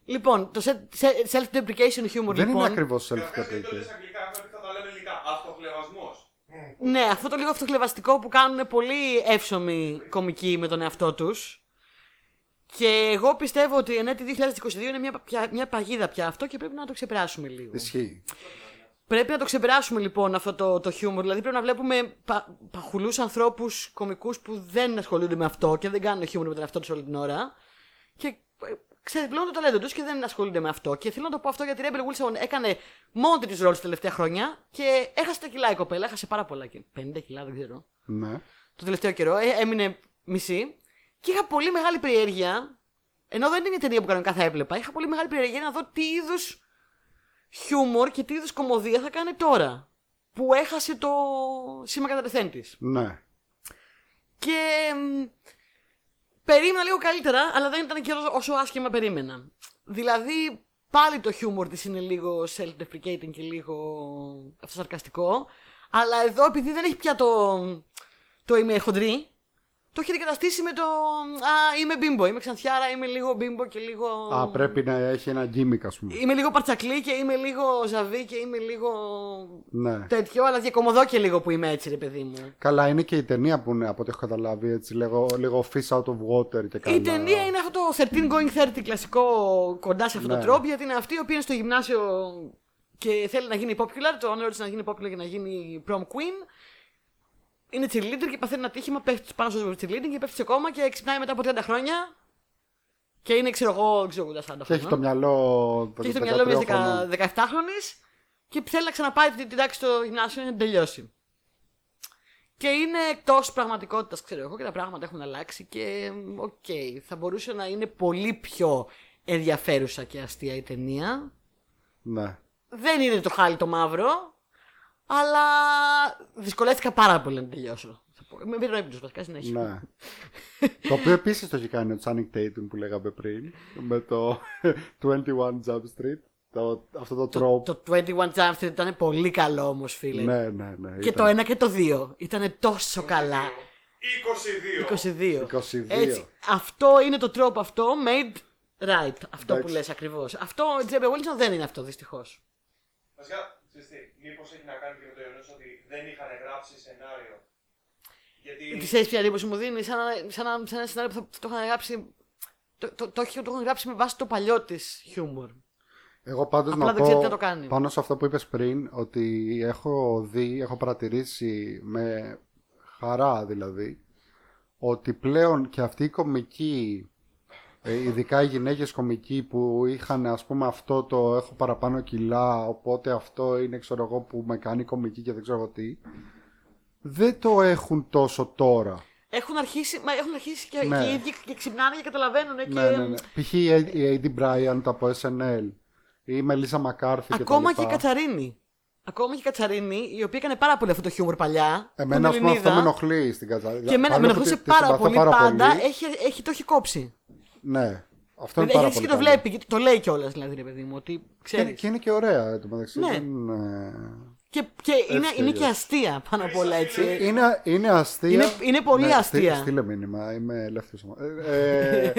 Λοιπόν, το se- se- self-deprecation humor Δεν λοιπόν. είναι ακριβώς Καταρχάς, γιατί το self-deprecation. λες αγγλικά, πρέπει να τα λένε ελληνικά. Αυτοχλεβασμός. Ναι, αυτό το λίγο αυτοκλεβαστικό που κάνουν πολύ εύσωμοι κομικοί με τον εαυτό τους. Και εγώ πιστεύω ότι εν έτη 2022 είναι μια, πια- μια παγίδα πια αυτό και πρέπει να το ξεπεράσουμε λίγο. Ισχύει. Πρέπει να το ξεπεράσουμε λοιπόν αυτό το, το χιούμορ. Δηλαδή πρέπει να βλέπουμε πα, παχουλούς ανθρώπους κομικούς που δεν ασχολούνται με αυτό και δεν κάνουν χιούμορ με τον εαυτό τους όλη την ώρα. Και ε, ξεδιπλώνουν το ταλέντο τους και δεν ασχολούνται με αυτό. Και θέλω να το πω αυτό γιατί η Rebel Wilson έκανε μόνο τη ρόλο τα τελευταία χρόνια και έχασε τα κιλά η κοπέλα. Έχασε πάρα πολλά. και 50 κιλά, δεν ξέρω. Ναι. Το τελευταίο καιρό. Ε, έμεινε μισή. Και είχα πολύ μεγάλη περιέργεια. Ενώ δεν είναι μια ταινία που κανονικά θα έβλεπα. Είχα πολύ μεγάλη περιέργεια να δω τι είδους χιούμορ και τι είδους κομμωδία θα κάνει τώρα. Που έχασε το σήμα κατατεθέν της. Ναι. Και μ, περίμενα λίγο καλύτερα, αλλά δεν ήταν και όσο- όσο άσχημα περίμενα. Δηλαδή, πάλι το χιούμορ της είναι λίγο self-deprecating και λίγο αυτοσαρκαστικό. Αλλά εδώ, επειδή δεν έχει πια το, το είμαι χοντρή, το έχει αντικαταστήσει με το Α, είμαι bimbo, είμαι ξανθιάρα, είμαι λίγο bimbo και λίγο. Α, πρέπει να έχει ένα gimmick, ας πούμε. Είμαι λίγο παρτσακλή και είμαι λίγο ζαβή και είμαι λίγο. Ναι. τέτοιο, αλλά διακομωδώ και λίγο που είμαι έτσι, ρε παιδί μου. Καλά, είναι και η ταινία που είναι από ό,τι έχω καταλάβει έτσι, λίγο, λίγο fish out of water και καλά. Η ταινία είναι αυτό το 13 going 30 κλασικό κοντά σε αυτόν τον Ναι. τρόπο, γιατί είναι αυτή η οποία είναι στο γυμνάσιο και θέλει να γίνει popular. Το όνειρο της να γίνει popular και να γίνει prom queen. Είναι cheerleader και παθαίνει ένα τύχημα, πέφτει πάνω στο cheerleading και πέφτει σε κόμμα και ξυπνάει μετά από 30 χρόνια. Και είναι, ξέρω εγώ, δεν ξέρω, 40 Και έχει το μυαλό. και έχει το μυαλό μιας 13χρονο. 17χρονη και θέλει να ξαναπάει την την τάξη στο γυμνάσιο για να τελειώσει. Και είναι εκτός πραγματικότητας, ξέρω εγώ, και τα πράγματα έχουν αλλάξει. Και οκ, θα μπορούσε να είναι πολύ πιο ενδιαφέρουσα και αστεία η ταινία. Ναι. Δεν είναι το χάλι το μαύρο, αλλά δυσκολεύτηκα πάρα πολύ να τελειώσω. Θα πω. Με πήρε ο ύπνος, βασικά συνέχεια. ναι. το οποίο επίσης το έχει κάνει ο Channing Tatum που λέγαμε πριν. Με το [laughs] 21 Jump Street. Το, αυτό το Το, trope. το 21 Jump Street ήταν πολύ καλό όμως, φίλε. Ναι, ναι, ναι. Και ήταν. το ένα και το δύο ήταν τόσο καλά. 22. 22. 22. Έτσι, αυτό είναι το τρόπο αυτό, made right. Αυτό που Εντάξει. λες ακριβώς. Αυτό, η Τζέμπε Wilson δεν είναι αυτό, δυστυχώς. Βασικά, ξέρεις τι, μήπως έχει να κάνει και με το γεγονός ότι δεν είχαν γράψει σενάριο. Γιατί... Τι ξέρεις ποια εντύπωση μου δίνει, σαν, να- σαν, να- σαν ένα σενάριο που θα, το είχαν γράψει. Το, το, το, έχει- το έχουν γράψει με βάση το παλιό της χιούμορ. Εγώ πάντως Απλά να δεν ξέρει πω τι να το κάνει. πάνω σε αυτό που είπες πριν ότι έχω δει, έχω παρατηρήσει με χαρά δηλαδή ότι πλέον και αυτοί οι κομικοί ε, ειδικά οι γυναίκες κομικοί που είχαν ας πούμε αυτό το έχω παραπάνω κιλά οπότε αυτό είναι ξέρω εγώ που με κάνει κομική και δεν ξέρω εγώ τι δεν το έχουν τόσο τώρα Έχουν αρχίσει, μα έχουν αρχίσει και, Ναι. και οι ίδιοι και ξυπνάνε και καταλαβαίνουν. Και... ναι, ναι, ναι. π.χ. η Aidy Bryant από SNL ή η Μελίσσα Μακάρθη και τα Ακόμα και η λοιπά. Κατσαρίνη. Ακόμα και η Κατσαρίνη, η οποία έκανε πάρα πολύ αυτό το χιούμορ παλιά. Εμένα, που ας είναι πούμε, αυτό με Ελληνίδα, ενοχλεί στην Κατσαρίνη. Και εμένα με Παρόλο που ενοχλούσε τη- τη πάρα συμπαθώ πολύ πάντα. πολύ. Έχει, έχει, το έχει κόψει. Ναι, αυτό είναι Δηλαδή, πάρα έχει πολύ και το καλό. βλέπει, και το λέει κιόλας δηλαδή, ρε παιδί μου, ότι Και, είναι- ξέρεις. και είναι και ωραία εν τω μεταξύ. Ναι. δεν, ε, Και, και είναι, Έτσι είναι κι και αλλιώς. αστεία πάνω απ' όλα έτσι. Είναι, είναι αστεία. Είναι- είναι πολύ Ναι, αστεία. στείλ- Στείλε μήνυμα, είμαι ελεύθερος. Ε, ε,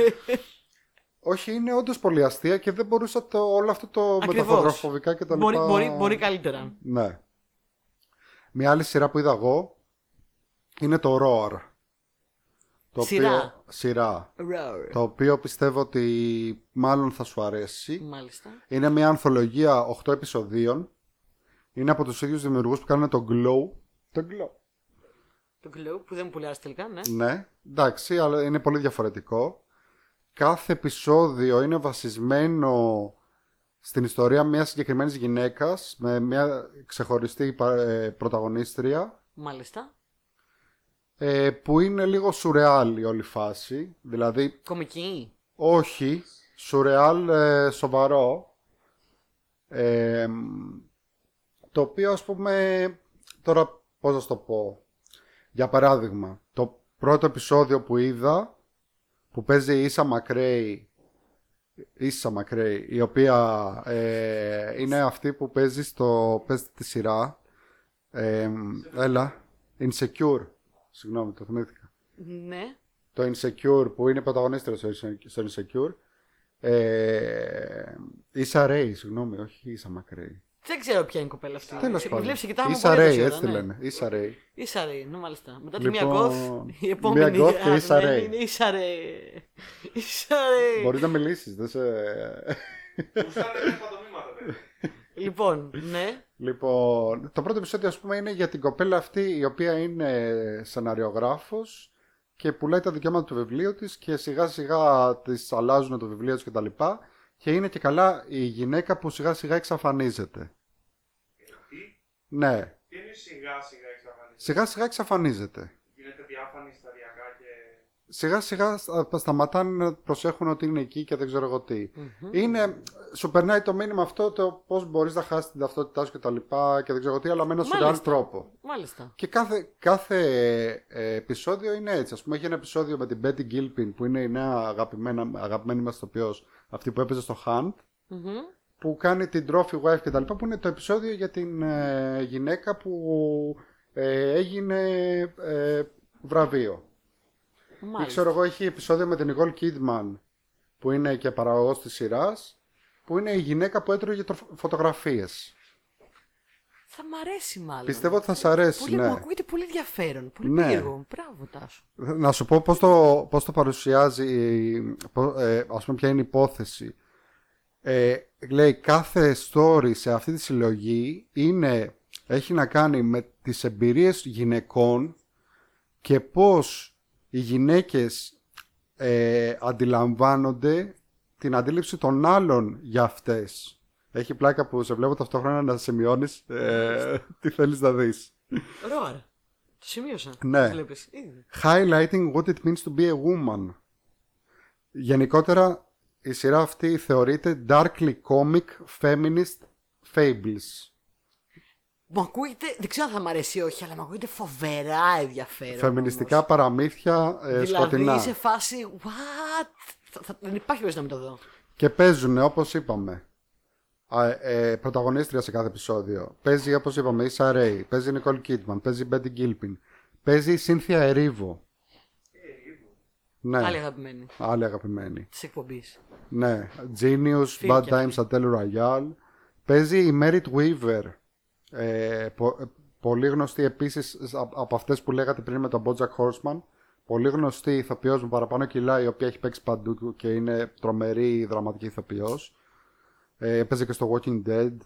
[laughs] όχι, είναι όντως πολύ αστεία και δεν μπορούσα το, όλο αυτό το με τα Ακριβώς. φωτογραφοβικά και τα Μπορεί, λοιπά. μπορεί, μπορεί καλύτερα. Ναι. Μια άλλη σειρά που είδα εγώ είναι το Roar. Το Σειρά. Οποίο, σειρά. Roar. Το οποίο πιστεύω ότι μάλλον θα σου αρέσει. Μάλιστα. Είναι μια ανθολογία 8 επεισοδίων. Είναι από τους ίδιους δημιουργούς που κάνουν το Glow. Το Glow. Το Glow που δεν μου πουλιάζει τελικά, ναι. Ναι, εντάξει, αλλά είναι πολύ διαφορετικό. Κάθε επεισόδιο είναι βασισμένο στην ιστορία μιας συγκεκριμένης γυναίκας με μια ξεχωριστή πα- ε, πρωταγωνίστρια Μάλιστα. Ε, που είναι λίγο σουρεάλ η όλη φάση. Δηλαδή, Κομική. όχι, σουρεάλ ε, σοβαρό. Ε, το οποίο ας πούμε, τώρα πώς να σου το πω. Για παράδειγμα, το πρώτο επεισόδιο που είδα, που παίζει η Ίσα Μακρέη, Ίσα Μακρέη, η οποία ε, είναι αυτή που παίζει στο, παίζει τη σειρά. Ε, έλα, Insecure. Συγγνώμη, το θυμήθηκα Ναι. το Insecure που είναι πρωταγωνίστρια στο Inse- στο Insecure Ε, Ίσα Ρέι, συγγνώμη, όχι Ίσα Μακρέι. Δεν ξέρω ποια είναι η κοπέλα αυτή. Τέλος Τη πάντων. βλέπεις και κοιτάμε Ίσα πολύ Ρέι, τόση ώρα, έτσι τη ναι. λένε. Ίσα Ρέι. Ίσα Ρέι, ναι, μάλιστα. Μετά τη Λοιπόν, μία γκοθ, η μία επόμενη γκοθ και Ίσα αγαπημένη Ρέι. είναι Ίσα Ρέι. Ίσα Ρέι. Μπορείς να μιλήσεις. Δεν σε... Γουστάρε τα παντομήματα, παιδιά. Λοιπόν, ναι. Λοιπόν, το πρώτο επεισόδιο ας πούμε είναι για την κοπέλα αυτή η οποία είναι σεναριογράφος και πουλάει τα δικαιώματα του βιβλίου της και σιγά σιγά της αλλάζουν το βιβλίο της και τα λοιπά και είναι και καλά η γυναίκα που σιγά σιγά εξαφανίζεται. Τι, Ναι, τι είναι σιγά σιγά εξαφανίζεται; σιγά σιγά εξαφανίζεται. Γίνεται διάφανη σταδιακά και. Σιγά σιγά στα- σταματάνε να προσέχουν ότι είναι εκεί και δεν ξέρω εγώ τι. Είναι, σου περνάει το μήνυμα αυτό το πώς μπορείς να χάσεις την ταυτότητά σου και τα λοιπά και δεν ξέρω τι, αλλά με ένα σειράν Μάλιστα. τρόπο. Μάλιστα. Και κάθε, κάθε ε, επεισόδιο είναι έτσι. Α πούμε, έχει ένα επεισόδιο με την Betty Gilpin που είναι η νέα αγαπημένα, αγαπημένη μας ηθοποιός, αυτή που έπαιζε στο Hunt, Μμμ. που κάνει την Trophy Wife κτλ. Που είναι το επεισόδιο για την ε, γυναίκα που ε, έγινε ε, βραβείο. Ή Μάλιστα. ξέρω εγώ, έχει επεισόδιο με την Nicole Kidman που είναι και παραγωγός της σειράς που είναι η γυναίκα που έτρωγε φωτογραφίες. Θα μ' αρέσει μάλλον. Πιστεύω ότι θα σ' αρέσει, Πολύ, ναι. Μου ακούγεται πολύ ενδιαφέρον. Πολύ Ναι. περίεργο. Μπράβο, Τάσο. Να σου πω πώς το, πώς το παρουσιάζει, πο- ε, ας πούμε ποια είναι η υπόθεση. Ε, λέει κάθε story σε αυτή τη συλλογή είναι, έχει να κάνει με τις εμπειρίες γυναικών και πώς οι γυναίκες ε, αντιλαμβάνονται την αντίληψη των άλλων για αυτές. Έχει πλάκα που σε βλέπω ταυτόχρονα να σημειώνεις ε, [laughs] τι θέλεις να δεις. Ρόαρ. Το σημείωσα. Ναι. Βλέπεις. Ήδη. highlighting what it means to be a woman. Γενικότερα, η σειρά αυτή θεωρείται darkly comic feminist fables. Μου ακούγεται, δεν ξέρω αν θα μ' αρέσει ή όχι, αλλά μου ακούγεται φοβερά ενδιαφέρον. Φεμινιστικά όμως. παραμύθια ε, Δηλαδή σκοτεινά. σε φάση. What? Θα, θα- δεν υπάρχει περίπτωση να μην το δω. Και παίζουν, όπως είπαμε, α, ε, πρωταγωνίστρια σε κάθε επεισόδιο. Παίζει, όπως είπαμε, η Σαρέι, παίζει η Nicole Kidman, παίζει η Betty Gilpin, παίζει η Cynthia Erivo. Ναι, Άλλη αγαπημένη άλλη αγαπημένη. της εκπομπής. Ναι, Genius, Φίλη Bad και Times αυτή. at El Royale. Παίζει η Merit Weaver. Ε, πο- ε, πολύ γνωστή επίσης α- από αυτές που λέγατε πριν με τον Bojack Horseman. Πολύ γνωστή ηθοποιός με παραπάνω κιλά η οποία έχει παίξει παντού και είναι τρομερή δραματική ηθοποιός. Ε, παίζει και στο Walking Dead,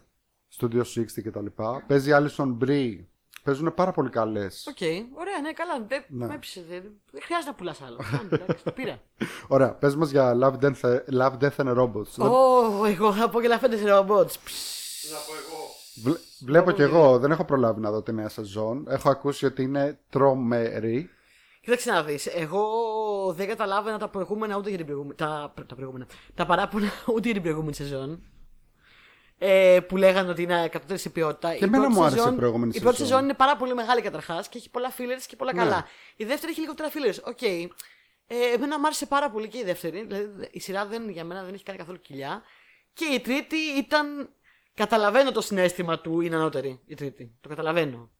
Studio 60 κτλ. Παίζει η Alison Brie. Παίζουν πάρα πολύ καλές. Οκ, ωραία, ναι, καλά. Δεν Ναι. με έπεισε. Δεν, δεν χρειάζεται να πουλάς άλλο. Άντε, εντάξει, το πήρα. [laughs] Ωραία, πες μας για Love, Death, Love, Death and Robots. Δεν- Ω, εγώ θα πω και Love, Death and Robots. Να πω εγώ. Βλέ- Βλέπω κι εγώ, δεν έχω προλάβει να δω τη νέα σεζόν. Έχω ακούσει ότι είναι τρομερή. Κοίταξε να δεις. Εγώ δεν καταλάβαινα τα προηγούμενα ούτε για την προηγούμενη. Τα, τα προηγούμενα. Τα παράπονα [laughs] ούτε για την προηγούμενη σεζόν. Ε, που λέγανε ότι είναι κατώτερη σε ποιότητα. Και εμένα πρώτη μου άρεσε η σεζόν- προηγούμενη Η πρώτη σεζόν. σεζόν είναι πάρα πολύ μεγάλη καταρχάς και έχει πολλά fillers και πολλά Ναι. καλά. Η δεύτερη έχει λιγότερα fillers. Οκ. Ε, εμένα μου άρεσε πάρα πολύ και η δεύτερη. Δηλαδή, η σειρά δεν, για μένα δεν έχει κάνει καθόλου κοιλιά. Και η τρίτη ήταν. Καταλαβαίνω το συναίσθημα ότι είναι ανώτερη. Η τρίτη. Το καταλαβαίνω.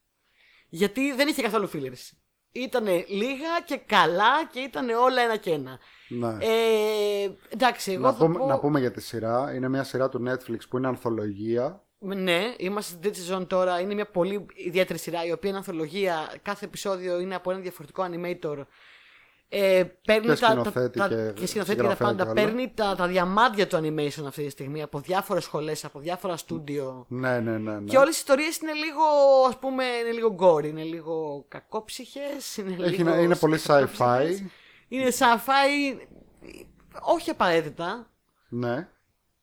Γιατί δεν είχε καθόλου fillers. Ήτανε λίγα και καλά και ήταν όλα ένα και ένα. Ναι. Ε, εντάξει, εγώ να, θα πούμε, πω... να πούμε για τη σειρά. Είναι μια σειρά του Netflix που είναι ανθολογία. Ναι, είμαστε στην τρίτη σεζόν τώρα. Είναι μια πολύ ιδιαίτερη σειρά η οποία είναι ανθολογία. Κάθε επεισόδιο είναι από ένα διαφορετικό animator. Ε, παίρνει Και τα, σκηνοθέτη τα, και τα, και σκηνοθέτη και τα συγγραφέα πάντα. και όλα. Παίρνει τα, τα διαμάντια του animation αυτή τη στιγμή από διάφορες σχολές, από διάφορα στούντιο. Ναι, ναι, ναι. ναι. Και όλες οι ιστορίες είναι λίγο, ας πούμε, είναι λίγο γκόρ, είναι λίγο κακόψυχες, είναι Έχει λίγο να- είναι πολύ σκατόψυχες. sci-fi. Είναι sci-fi, όχι απαραίτητα. Ναι.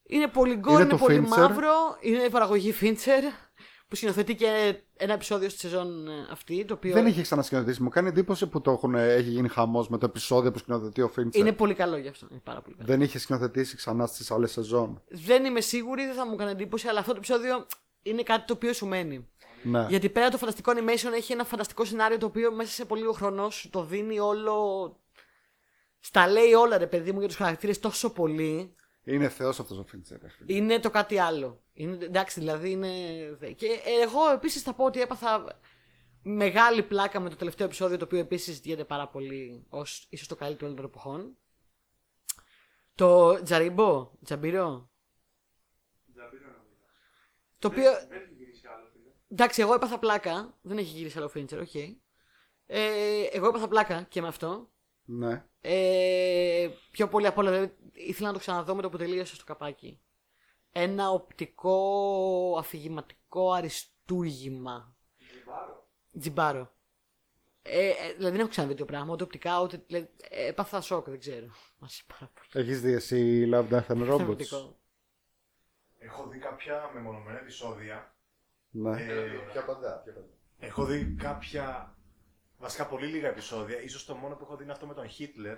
Είναι πολύ γκόρ, Είναι είναι, του πολύ Fincher. μαύρο. Είναι η παραγωγή Fincher που σκηνοθετεί και ένα επεισόδιο στη σεζόν ε, αυτή. Το οποίο Δεν είχε ξανασκηνοθετήσει. Μου κάνει εντύπωση που το έχουν, έχει γίνει χαμός με το επεισόδιο που σκηνοθετεί ο Φίντσερ. είναι πολύ καλό γι' αυτό. Είναι πάρα πολύ καλό. Δεν είχε σκηνοθετήσει ξανά στις άλλες σεζόν. Δεν είμαι σίγουρη, δεν θα μου έκανε εντύπωση, αλλά αυτό το επεισόδιο είναι κάτι το οποίο σου μένει. Ναι. Γιατί πέρα το φανταστικό animation έχει ένα φανταστικό σενάριο το οποίο μέσα σε πολύ λίγο χρόνος σου το δίνει όλο. Στα λέει όλα ρε παιδί μου για τους χαρακτήρες τόσο πολύ. Είναι θεός αυτός ο Φίντσερ. ρε φίλε. Είναι το κάτι άλλο. Είναι, εντάξει, δηλαδή είναι. Και εγώ επίσης θα πω ότι έπαθα μεγάλη πλάκα με το τελευταίο επεισόδιο το οποίο επίσης ζητιέται πάρα πολύ ως ίσως το καλύτερο όλων των εποχών. Το Jaribo, Jabiro. Jabiro νομίζω. Το οποίο. Δεν έχει γυρίσει άλλο, φίλε. Εντάξει, εγώ έπαθα πλάκα. Δεν έχει γυρίσει άλλο Fincher, OK. Ε, εγώ έπαθα πλάκα και με αυτό. Ναι. Ε, πιο πολύ απ' όλα δηλαδή, ήθελα να το ξαναδώ με το που τελείωσε στο καπάκι. Ένα οπτικό αφηγηματικό αριστούργημα. Jibaro. Jibaro. Ε, ε, δηλαδή δεν έχω ξαναδεί το πράγμα, ούτε οπτικά, ούτε. Δηλαδή, ε, έπαθα σοκ, δεν ξέρω. Μα πάρα πολύ. Έχεις δει εσύ Love, Death and Robots; Θεωρητικό. Έχω δει κάποια μεμονωμένα επεισόδια. Ναι. Ε, Πιο κοντά, πιο κοντά. έχω δει κάποια. Βασικά πολύ λίγα επεισόδια. Ίσως το μόνο που έχω δει είναι αυτό με τον Χίτλερ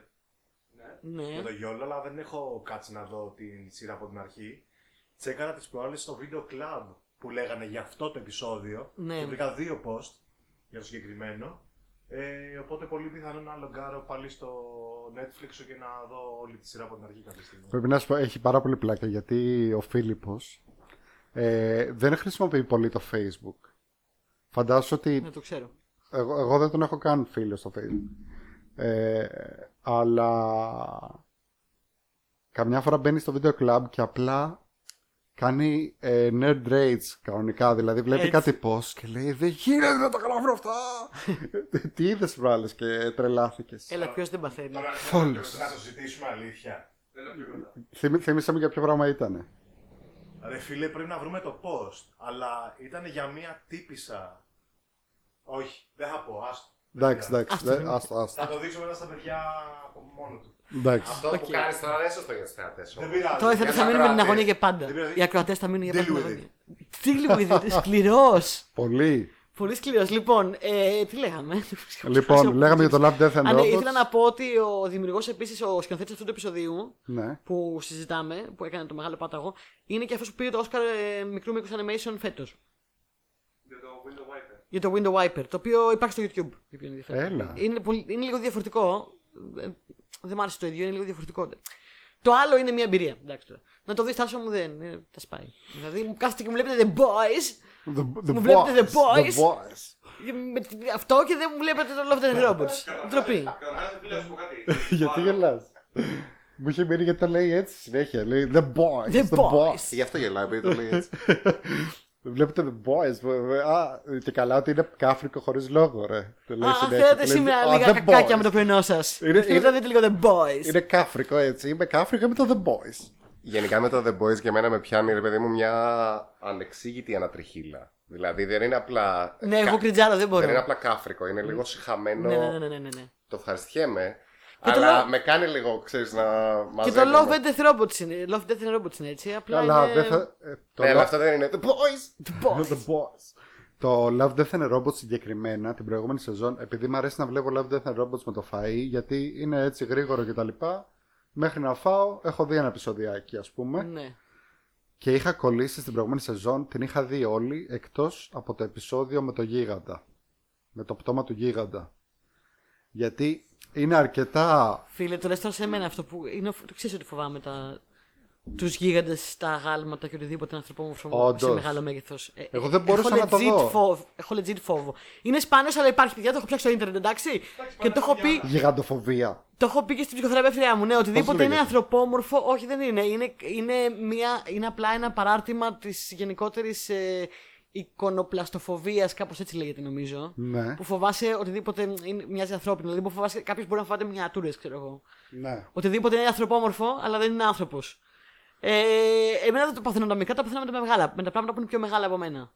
Ναι. και Ναι. τον Γιόλο, αλλά δεν έχω κάτσει να δω την σειρά από την αρχή. Τσέκαρα τις προάλλες στο βίντεο club που λέγανε για αυτό το επεισόδιο. Ναι. Και βρήκα δύο post για το συγκεκριμένο. Ε, οπότε πολύ πιθανό να λογκάρω πάλι στο Netflix και να δω όλη τη σειρά από την αρχή κάποια στιγμή. Πρέπει να σου πω, έχει πάρα πολύ πλάκα γιατί ο Φίλιππος ε, δεν χρησιμοποιεί πολύ το Facebook. Φαντάσου ότι Ναι, το ξέρω. Εγώ, εγώ δεν τον έχω καν φίλο στο Facebook. Ε, αλλά καμιά φορά μπαίνει στο βίντεο club και απλά κάνει ε, nerd rage κανονικά. Δηλαδή βλέπει Έτσι. κάτι πώ και λέει Δεν γίνεται να τα γράφουν αυτά. [laughs] Τι είδες προάλλες και τρελάθηκες. Έλα, ποιος δεν παθαίνει. Τώρα Φόλος. να το ζητήσουμε αλήθεια. Δεν λέω πιο κοντά. Θυμή, θύμισε μου για ποιο πράγμα ήταν. Ρε φίλε, πρέπει να βρούμε το post. Αλλά ήταν για μία τύπησα. Όχι, δεν θα πω, άστο. Δεν Εντάξει, πειράζει. εντάξει. δε- Άστο, άστο. Θα το δείξω μετά στα παιδιά από μόνο του. Εντάξει. Αυτό Οκ. που κάνεις τώρα δεν είναι σωστό για τους θεατές. Δεν πειράζει. Τώρα οι Για θεατέ τους θα μείνουν με την ακροατές. αγωνία για πάντα. Δεν πειράζει. Οι ακροατές θα μείνουν για Deal πάντα. με with την αγωνία. Deal with it. [laughs] Σκληρός. Πολύ. Πολύ σκληρός. Λοιπόν, ε, τι λέγαμε; [laughs] Λοιπόν, λέγαμε για το Love, Death and Α, ναι, Robots. ήθελα να πω ότι ο δημιουργός επίσης, ο σκηνοθέτης αυτού του επεισοδίου Ναι. που συζητάμε, που έκανε το μεγάλο πάταγο, είναι και αυτός που πήρε το Oscar ε, μικρού μήκους animation φέτος. Για το Window Wiper. Για το Window Wiper, το οποίο υπάρχει στο YouTube. για ποιον ενδιαφέρει. Έλα. Είναι, πολύ- είναι λίγο διαφορετικό. Ε, Δεν μ' άρεσε το ίδιο, είναι λίγο διαφορετικό. Το άλλο είναι μια εμπειρία. Εντάξει, τώρα. Να το δεις τάσο μου δεν. ε, τα σπάει. Δηλαδή μου κάθεται και μου βλέπετε The Boys. The, the Μου βλέπετε The Boys. The Boys. και με τη- αυτό και δεν μου βλέπετε το Love Death and Robots. Ντροπή. Καταρχάς, φίλε, να σου πω κάτι. [laughs] Γιατί Πάρα- γελάς; Μου είχε μείνει γιατί το λέει έτσι συνέχεια. Λέει The Boys. The Boys. Γι' αυτό γελάει, επειδή το λέει έτσι. [laughs] Βλέπετε The Boys. Α, και καλά ότι είναι κάφρικο χωρίς λόγο, ρε. Το λέει Α, συνέχεια. θέλετε Λέει, σήμερα «Α, λίγα The κακάκια Boys». με το πρωινό σας. Είναι- Θέλετε είναι- να δείτε λίγο The Boys. Είναι κάφρικο έτσι. Είμαι κάφρικο με το The Boys. Γενικά με το The Boys και εμένα με πιάνει, ρε παιδί μου, μια ανεξήγητη ανατριχίλα. Δηλαδή δεν είναι απλά. Ναι, εγώ κριτζάρω, δεν μπορώ. Δεν είναι απλά κάφρικο, είναι λίγο συχαμένο. Ναι, ναι, ναι, ναι, ναι, ναι. Το ευχαριστιέμαι. Και το αλλά λέω- με κάνει λίγο, ξέρεις, να Και μαζεύω. το Love Death and Robots είναι, Love Death and Robots είναι έτσι. Απλά Αλλά είναι... δεν θα. ε, Το Ναι, αλλά Love- αυτό δεν είναι. The Boys! The Boys. [laughs] The Boys. Το Love, Death and Robots συγκεκριμένα την προηγούμενη σεζόν, επειδή μου αρέσει να βλέπω Love, Death and Robots με το φαΐ, γιατί είναι έτσι γρήγορο κτλ. Μέχρι να φάω, έχω δει ένα επεισοδιάκι, ας πούμε. Ναι. Και είχα κολλήσει στην προηγούμενη σεζόν, την είχα δει όλη, εκτός από το επεισόδιο με το γίγαντα. Με το πτώμα του γίγαντα. Γιατί είναι αρκετά... Φίλε, το λες τώρα σε μένα αυτό που είναι. Το ξέρεις ότι φοβάμαι τα. Τους γίγαντες, τα γάλματα και οτιδήποτε ανθρωπόμορφο Όντως. σε μεγάλο μέγεθος. Εγώ δεν μπορούσα να το δω. Φόβο, έχω legit φόβο. Είναι σπάνιος, αλλά υπάρχει παιδιά. Το έχω πιάξει στο Ιντερνετ, εντάξει. Και το έχω πει, Γιγαντοφοβία. το έχω πει και στην ψυχοθεραπεύτρια μου. Ναι, οτιδήποτε είναι λέγεται; ανθρωπόμορφο, όχι δεν είναι. Είναι, είναι, μια, είναι απλά ένα παράρτημα της γενικότερης ε, εικονοπλαστοφοβία, κάπως έτσι λέγεται νομίζω. Ναι, Που φοβάσαι οτιδήποτε είναι, μοιάζει ανθρώπινο. Δηλαδή που φοβάσαι κάποιος μπορεί να φοβάται μινιατούρες, ξέρω εγώ. ναι. Οτιδήποτε είναι ανθρωπόμορφο, αλλά δεν είναι άνθρωπος. Ε, εμένα δεν το παθαίνω τα μικρά, τα παθαίνω με τα μεγάλα. Με τα πράγματα που είναι πιο μεγάλα από μένα.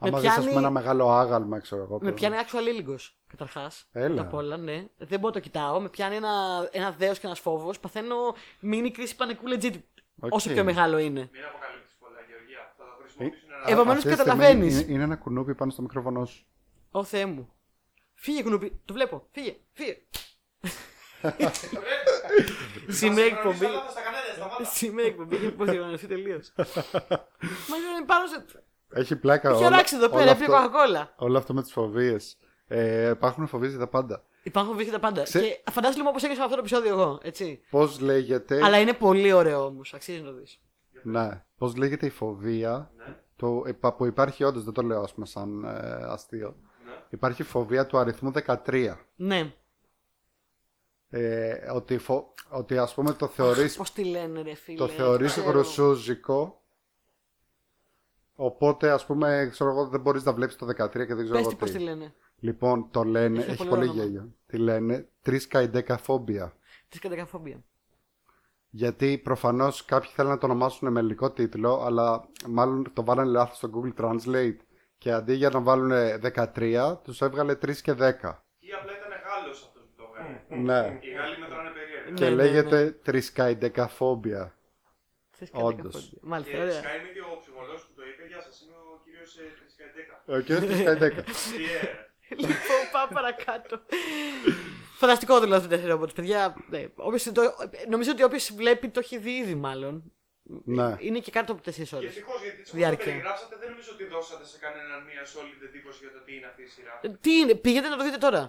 Με Άμα δεις, ας πιάνει, πούμε, ένα μεγάλο άγαλμα, ξέρω εγώ. με πώς- πιάνει άξιο αλήλυγκο, καταρχάς. Έλα. Πρώτα απ' όλα, ναι. Δεν μπορώ να το κοιτάω. Με πιάνει ένα, ένα δέος και ένας φόβος. Παθαίνω μίνι κρίση πανικού legit. OK. Όσο πιο μεγάλο είναι. Μην αποκαλύψεις πολλά, Γεωργία. Θα το χρησιμοποιήσουν ένα... Ε, Επομένως, Αυτή τη στιγμή καταλαβαίνεις. Είναι, είναι ένα κουνούπι πάνω στο μικρόφωνο σου. Ω Θεέ μου. Φύγε, κουνούπι. Το βλέπω. Φύγε. Φύγε. Σήμερα η εκπομπή. Σταμάτα στα κανάλια, σταμάτα. Σήμερα η εκπομπή έχει υποδιοργανωθεί τελείως. Μα είναι πάνω σε. Έχει πλάκα Έχει όλα- οράξει εδώ όλο πέρα, έφυγε αυτό- κοκακόλα. Όλο αυτό με τις φοβίες. Ε, υπάρχουν φοβίες για τα πάντα. Υπάρχουν βρίσκει τα πάντα. Ξέ- Και φαντάζομαι λοιπόν πώ έγινε αυτό το επεισόδιο εγώ, έτσι. Πώς λέγεται; Αλλά είναι πολύ ωραίο όμως. Αξίζει να το δεις. Ναι. Πώς λέγεται η φοβία; Ναι. Το, υπα- που υπάρχει όντως, δεν το λέω ας πούμε, σαν ε, αστείο. Ναι. Υπάρχει φοβία του αριθμού 13. Ναι. Ε, ότι, φο... ότι ας πούμε το θεωρείς, Πώς τη λένε, ρε φίλε. το θεωρείς ξέρω. γρουσούζικο οπότε ας πούμε ξέρω εγώ, δεν μπορείς να βλέπεις το 13 και δεν ξέρω Πες εγώ τι, πώς τι. τη λένε. Λοιπόν, το λένε, Έχει έχει, πολύ πολύ όνομα. γέλιο. Τι λένε, τρίσκα εντεκαφόμπια. Τη κατακαφόμπια. Γιατί προφανώς κάποιοι θέλουν να το ονομάσουν με ελληνικό τίτλο, αλλά μάλλον το βάλανε λάθος στο Google Translate. Και αντί για να βάλουν 13, τους έβγαλε 3 και 10. Ή απλά ήταν Γάλλος αυτός που το έκανε. ναι. Οι Γάλλοι μετράνε περίεργα. Και Ναι, ναι, λέγεται τρισκαϊντεκαφόμπια. Της Όντως. κατακαφόμπια. Μάλιστα, Και ωραία. φυσικά είναι και ο ψυχολόγος που το είπε. Γεια σας, είμαι ο κύριος Τρισκαϊντέκα. Ο κ. Τρισκαϊντέκα. [laughs] Τι ε, Λοιπόν, πάμε παρακάτω. Φανταστικό δηλαδή το δεύτερο ρόμποτ, παιδιά. Ναι, όποιος το, νομίζω ότι όποιος βλέπει το έχει δει ήδη, μάλλον. Ναι. Είναι και κάτω από 4 Και ώρε. ευτυχώς γιατί έτσι Διάρκεια. όπως το περιγράψατε δεν νομίζω ότι δώσατε σε κανέναν μία solid εντύπωση για το τι είναι αυτή η σειρά. Τι είναι, πήγαινε να το δείτε τώρα.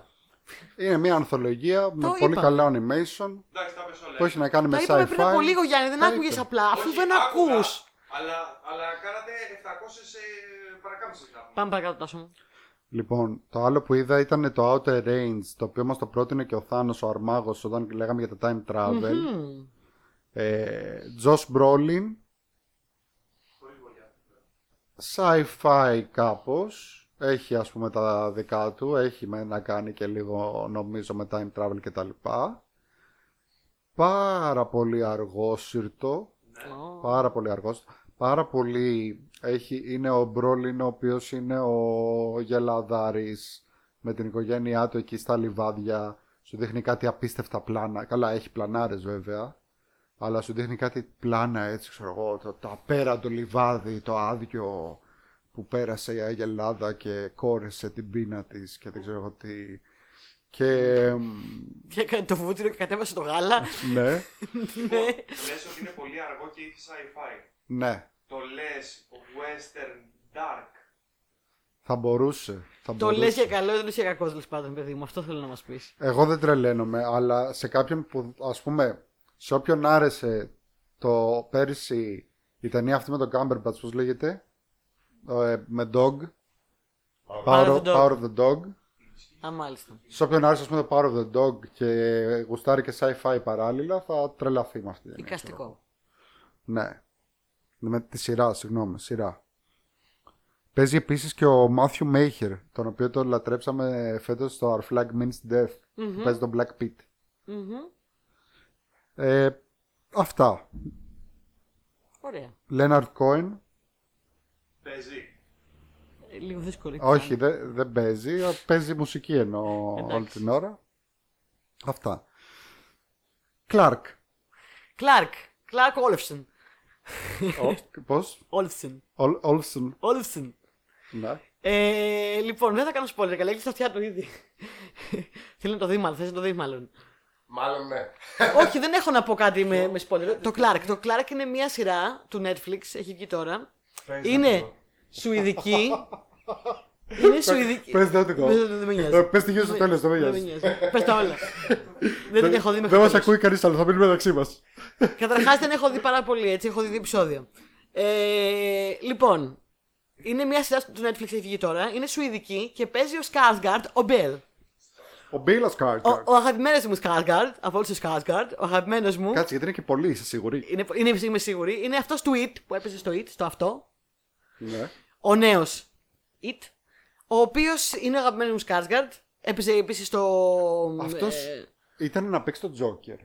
Είναι μια ανθολογία με Το πολύ είπα. καλό animation Εντάξει, τα πες όλα. που έχει να κάνει με Τα είπαμε πριν από sci-fi. λίγο, Γιάννη, δεν Τα άκουγες είπε. απλά. Αφού Όχι, δεν άκουγα, ακούς. Αλλά, αλλά κάνατε 700 ε, παρακάμψεις να πούμε. Πάμε παρακάτω, Τάσο μου. Λοιπόν, το άλλο που είδα ήταν το Outer Range, το οποίο μας το πρότεινε και ο Θάνος, ο Αρμάγος, όταν λέγαμε για τα time travel. Μμμ. Ε, Josh Brolin, Χωρίς βολιά. sci-fi κάπως, έχει ας πούμε τα δικά του, έχει με να κάνει και λίγο νομίζω με time travel και τα λοιπά. Πάρα πολύ αργόσυρτο, Ω. πάρα πολύ αργός, πάρα πολύ, έχει, είναι ο Μπρόλιν ο οποίος είναι ο γελαδάρης με την οικογένειά του εκεί στα λιβάδια, σου δείχνει κάτι απίστευτα πλάνα, καλά έχει πλανάρες βέβαια, αλλά σου δείχνει κάτι πλάνα έτσι ξέρω εγώ, το, το απέραντο λιβάδι, το άδειο που πέρασε η Αγελάδα και κόρεσε την πείνα της και δεν ξέρω εγώ τι. Και μ, Και έκανε το βούτυρο και κατέβασε το γάλα. ναι, [laughs] Ναι. Λες ότι είναι πολύ αργό και έχει sci-fi. Ναι, Το λες western dark. θα μπορούσε. Θα Το μπορούσε. λε για καλό, δεν λε για κακός τέλο πάντων, παιδί μου. Αυτό θέλω να μας πεις. Εγώ δεν τρελαίνομαι, αλλά σε κάποιον που, ας πούμε, σε όποιον άρεσε το πέρυσι η ταινία αυτή με τον Cumberbatch, πώς λέγεται, ε, με Dog, Power Power, of of, the Dog. Power of the Dog. Α, μάλιστα. Σε όποιον άρεσε, ας πούμε, το Power of the Dog και γουστάρει και sci-fi παράλληλα, θα τρελαθεί με αυτή την ταινία, ξέρω εγώ. Οικαστικό. Ναι. Με τη σειρά, συγγνώμη, σειρά. Παίζει επίσης και ο Μάθιου Μέιχερ, τον οποίο τον λατρέψαμε φέτος στο Our Flag Means Death. που Παίζει τον Black Pit. Μμμ. Ε, αυτά. Ωραία. Leonard Cohen. Παίζει. Ε, Λίγο δύσκολο. Όχι, δεν δεν παίζει. α, Παίζει μουσική εννοώ Εντάξει. όλη την ώρα. Αυτά. Clark. Κλάρκ. Κλάρκ Όλεφσον. Πώς; Όλεφσον. Ol- Olsen. Όλεφσον. Ναι. Ε, λοιπόν, δεν θα κάνω spoiler, καλά, έχεις στα αυτιά του ήδη. Θέλει να το δει, μάλλον. Θες να το δεις, μάλλον. Μάλλον ναι. Όχι, δεν έχω να πω κάτι με, με spoiler. Το Clark. Το Clark είναι μια σειρά του Netflix, έχει βγει τώρα. Παίζει Είναι αυτό. σουηδική. [laughs] είναι σουηδική. Πες δεν το Δεν- δεν- δεν με νοιάζει. Ε, Πες τη γύρω στο τέλος, δεν με Δεν με νοιάζει. νοιάζει. Πες τα όλα. [laughs] Δεν την έχω δει μέχρι Δεν μας τέλος. ακούει κανείς άλλο, θα μείνουμε μεταξύ μας. [laughs] Καταρχάς δεν έχω δει πάρα πολύ έτσι, έχω δει δύο επεισόδια. Ε, λοιπόν, είναι μια σειρά του Netflix έχει βγει τώρα. Είναι σουηδική και παίζει ο Skarsgård, ο Μπέλ. Ο Bill Skarsgård. Ο, ο αγαπημένος μου Skarsgård, από όλους τους Skarsgård, ο αγαπημένος μου. Κάτσε, γιατί είναι και πολύ, είσαι σίγουρη. Είναι, είναι, είμαι σίγουρη. Είναι αυτός του It που έπαιζε στο It, στο αυτό. Ναι. Ο νέος It. Ο οποίος είναι ο αγαπημένος μου Skarsgård. Έπαιζε επίσης στο. Αυτός ε, ήταν να παίξει τον Τζόκερ.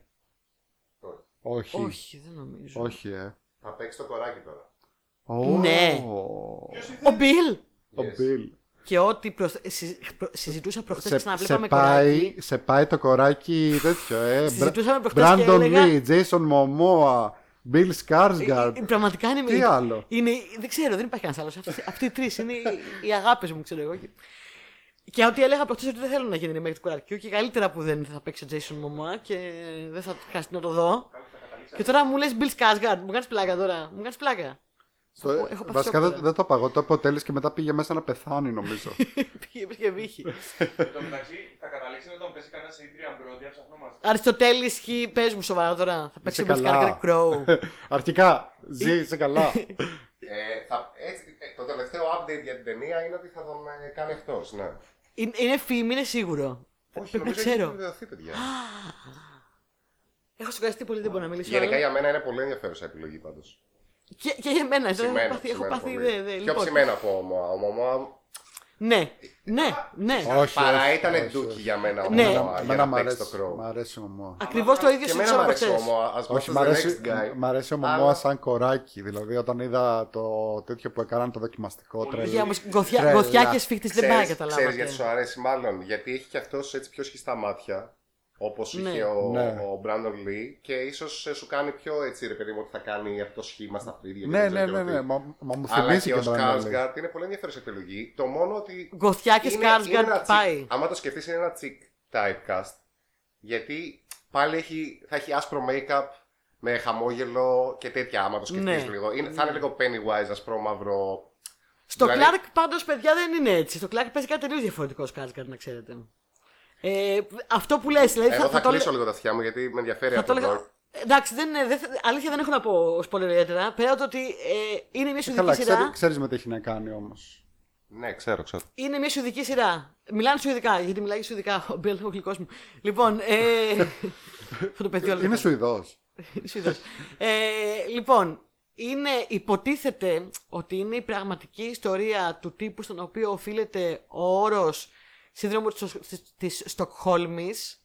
Όχι. όχι, δεν νομίζω. Όχι, ε. Θα παίξει το κοράκι τώρα. Ω, Ναι. Ο Bill! Ο Yes. Μπιλ. Και ό,τι προσ... συ- προ- συζητούσα προχθές Σε, και να σε, βλέπαμε πάει, κοράκι. σε πάει το κοράκι τέτοιο, ε. Συζητούσαμε προχτές και Μπράντον έλεγα- Λί, Τζέισον Μωμόα, Μπιλ Ε, Σκάρσγκαρντ. ε, Πραγματικά είναι. Τι άλλο; Είναι, δεν ξέρω, δεν υπάρχει κανένας άλλος. Αυτοί, αυτοί οι τρεις είναι οι, οι αγάπες μου, ξέρω εγώ. Και, και ό,τι έλεγα προχθέ ότι δεν θέλω να γίνει remake του κορακιού και καλύτερα που δεν θα παίξει ο Jason Momoa και δεν θα χρειαστεί να το δω. Και τώρα μου λες Bill Skarsgård, μου κάνεις πλάκα τώρα. Μου κάνεις πλάκα. Στο- έχω πάθει Βασικά σοκ δεν, τώρα. δεν το είπα εγώ, το είπε ο Τέλης και μετά πήγε μέσα να πεθάνει νομίζω. [laughs] Πήγε και βύχη. Εν τω μεταξύ θα καταλήξεις όταν πέσει κανένα Adrian Brody, ψαχνόμαστε. Αριστοτέλη, χι, πες μου σοβαρά τώρα. Θα παίξει ο Είσαι Bill καλά. Skarsgård Crow. [laughs] Αρχικά, ζει, είσαι καλά. Ε, θα, έτσι, ε, το τελευταίο update για την ταινία είναι ότι θα τον ε, κάνει εκτός. Ναι. Είναι, είναι φήμη, είναι σίγουρο. Όχι, Πρέπει να νομίζω έχει ξέρω. επιβεβαιωθεί, παιδιά. Έχω σοκαριστεί πολύ, δεν μπορώ να μιλήσω. Γενικά άλλο. για μένα είναι πολύ ενδιαφέρουσα επιλογή πάντως. Και, και για μένα, εδώ έχω Ψημένος, πάθει, έχω ψημένος πάθει πολύ. δε, δε, Πιο λοιπόν. ψημένο από ομοά. Ο Μωμόα Ναι, ναι, ναι. Όχι, παρά όχι, ήταν όχι, ντούκι όχι. για μένα ο Ναι. Μωμόα για Εμένα να μ' παίξει το αρέσει, κρόου. μ' αρέσει ο Μωμόα. Ακριβώς το ίδιο Και εμένα μου συνήθω αρέσει ο χθες. Μωμόα. Ας Όχι, go μ' to the αρέσει, next guy. μ' αρέσει ο Αλλά- Μωμόα σαν κοράκι. Δηλαδή, όταν είδα το τέτοιο που έκαναν το δοκιμαστικό τρέλ. Για όμως γκοθιά, Τρέλα. γκοθιά και σφίχτης δεν πάει, Ξέρεις, καταλάβατε. ξέρεις γιατί σου αρέσει μάλλον. Γιατί έχει και αυτός έτσι πιο σχιστά μάτια. Όπως Ναι. είχε ο, Ναι. ο Brandon Lee και ίσως σου κάνει πιο έτσι ρε παιδί μου ότι θα κάνει αυτό σχήμα στα φρύδια. και Ναι, δεν ναι, ξέρω ναι, και ναι. τι. Μα, μα μου Αλλά θυμίζει και και ο τον Brandon Lee. Skarsgård είναι πολύ ενδιαφέρουσα επιλογή. Το μόνο ότι. Γκοθιά και είναι- είναι ένα Skarsgård τσικ. πάει. Άμα το σκεφτείς, είναι ένα τσικ typecast. Γιατί πάλι έχει, θα έχει άσπρο make-up με χαμόγελο και τέτοια. Άμα το σκεφτείς Ναι. λίγο. Είναι, θα είναι λίγο Pennywise, ασπρό μαύρο. Στο Δηλαδή- Clark πάντως, παιδιά, δεν είναι έτσι. Στο Clark παίζει κάτι τελείως διαφορετικό ο Skarsgård, να ξέρετε. Ε, αυτό που λες, δηλαδή Εγώ θα, θα, θα το κλείσω έλεγα- λίγο τα αυτιά μου γιατί με ενδιαφέρει Θα αυτό το το έλεγα. Εντάξει, δεν, είναι- δεν, θα- αλήθεια δεν έχω να πω spoiler ιδιαίτερα. Πέρα από το ότι ε, είναι μια σουδική Καλά, σειρά. ξέρει, ξέρεις με τι έχει να κάνει όμως. Ναι, ξέρω, ξέρω. Είναι μια σουδική σειρά. Μιλάνε σουδικά, γιατί μιλάει σουδικά ο Μπέλ, ο γλυκός μου. Λοιπόν, ε, αυτό το παιδί όλο το Είναι κάνει. Σουηδός. Είναι Σουηδός. ε, λοιπόν, είναι, υποτίθεται ότι είναι η πραγματική ιστορία του τύπου στον οποίο οφείλεται ο όρος σύνδρομο της, της Στοκχόλμης,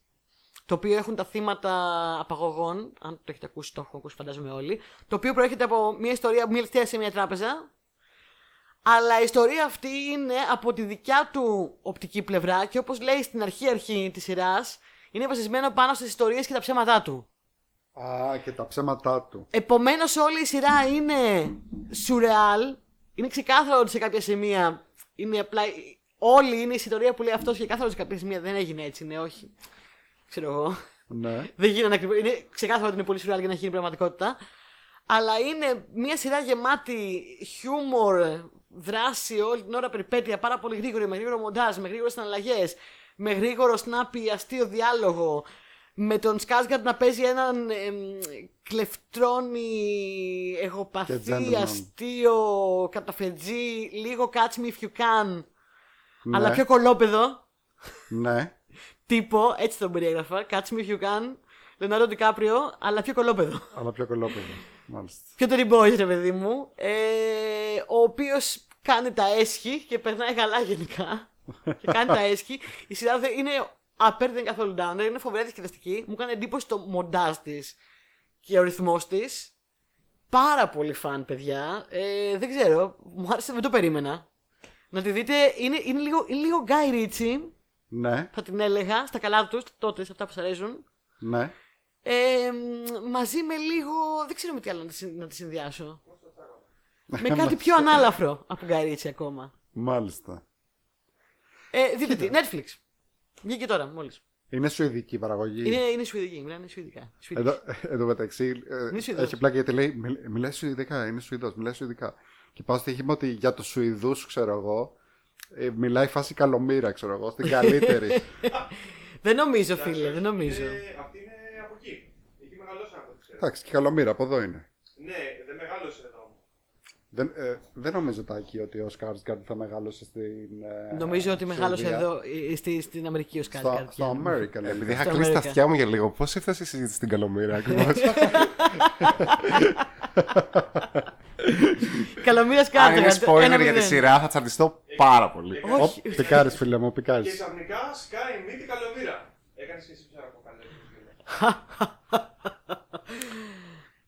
το οποίο έχουν τα θύματα απαγωγών, αν το έχετε ακούσει, το έχω ακούσει φαντάζομαι όλοι, το οποίο προέρχεται από μια ιστορία που μια σε μια τράπεζα, αλλά η ιστορία αυτή είναι από τη δικιά του οπτική πλευρά και όπως λέει στην αρχή αρχή της σειράς, είναι βασισμένο πάνω στις ιστορίες και τα ψέματά του. Α, και τα ψέματά του. Επομένως, όλη η σειρά είναι σουρεάλ. Είναι ξεκάθαρο ότι σε κάποια σημεία είναι απλά. Όλη είναι η ιστορία που λέει αυτός και κάθε σε κάποια σημεία δεν έγινε έτσι, ναι, όχι. Ξέρω εγώ. Ναι. Δεν γίνανε ακριβώς. Είναι ξεκάθαρο ότι είναι πολύ σουρεάλ για να γίνει πραγματικότητα. Αλλά είναι μια σειρά γεμάτη χιούμορ, δράση, όλη την ώρα περιπέτεια, πάρα πολύ γρήγορη, με γρήγορο μοντάζ, με γρήγορες συναλλαγές, με γρήγορο snappy αστείο διάλογο. Με τον Σκάσγκαρτ να παίζει έναν εμ, κλεφτρόνι, Και εγωπαθή, gentleman. αστείο, καταφετζή, λίγο catch me if you can, ναι. αλλά πιο κολόπεδο Ναι. τύπο, έτσι τον περιέγραφα. Catch me if you can. Λεωνάρντο Ντικάπριο, αλλά πιο κολόπεδο. Αλλά πιο κολόπεδο. Μάλιστα. Πιο Tony Boys, ρε παιδί μου. Ε, ο οποίος κάνει τα έσχη και περνάει καλά γενικά. και κάνει τα έσχη. Η σειρά δεν είναι upper, δεν είναι καθόλου down. Είναι φοβερά διασκεδαστική. Μου κάνει εντύπωση το μοντάζ της και ο ρυθμός της. Πάρα πολύ φαν, παιδιά. Ε, δεν ξέρω. Μου άρεσε, δεν το περίμενα. Να τη δείτε. Είναι, είναι, λίγο, είναι λίγο Guy Ritchie, Ναι. θα την έλεγα, στα καλά τους, τότε, σε αυτά που σας αρέσουν. Ναι. Ε, μ, μαζί με λίγο. Δεν ξέρω με τι άλλο να τη, συν- να τη συνδυάσω. με [laughs] κάτι πιο ανάλαφρο από Γκαρίτσι ακόμα. Μάλιστα. Ε, δείτε τι, Netflix. Βγήκε τώρα μόλις. Είναι σουηδική παραγωγή. Είναι, είναι Σουηδική, μιλάνε Σουηδικά. Σουηδική. Εδώ, εδώ μεταξύ ε, Είναι Σουηδός. έχει πλάκα γιατί λέει «Μιλ- μιλάει Σουηδικά, είναι Σουηδός, μιλάει Σουηδικά. Και πάω στοίχημα ότι για τους Σουηδούς, ξέρω εγώ, ε, μιλάει φάση καλομήρα, ξέρω εγώ, στην καλύτερη. [laughs] Δεν νομίζω, φίλε, δεν νομίζω. Ε, αυτή είναι από εκεί. Εκεί μεγαλώσαν από ό,τι ξέρω. Εντάξει, και καλομήρα, από εδώ είναι. Ναι, δεν μεγάλωσε εδώ. Δεν, ε, δεν νομίζω τάκι ότι ο Σκάρσγκαρντ θα μεγάλωσε στην. ε, Νομίζω ότι μεγάλωσε Σουηδία. εδώ ε, στη, στην Αμερική ο Στο, Σκάρκαρτ. στο America, λέει. Επειδή είχα Στο κλείσει τα Αμέρικα. αυτιά μου για λίγο, πώς έφτασε η συζήτηση στην Καλομήρα ακριβώς; [laughs] [laughs] [laughs] Καλομήρας Αν Σκάρκαρτ. είναι spoiler για τη σειρά, θα τσαντιστώ πάρα πολύ. Όχι. Οπ, πικάρεις φίλε μου, Και πικάρεις. ξαφνικά σκάει μύτη καλομήρα. Έκανες και εσύ ψάρα από καλέ. [laughs]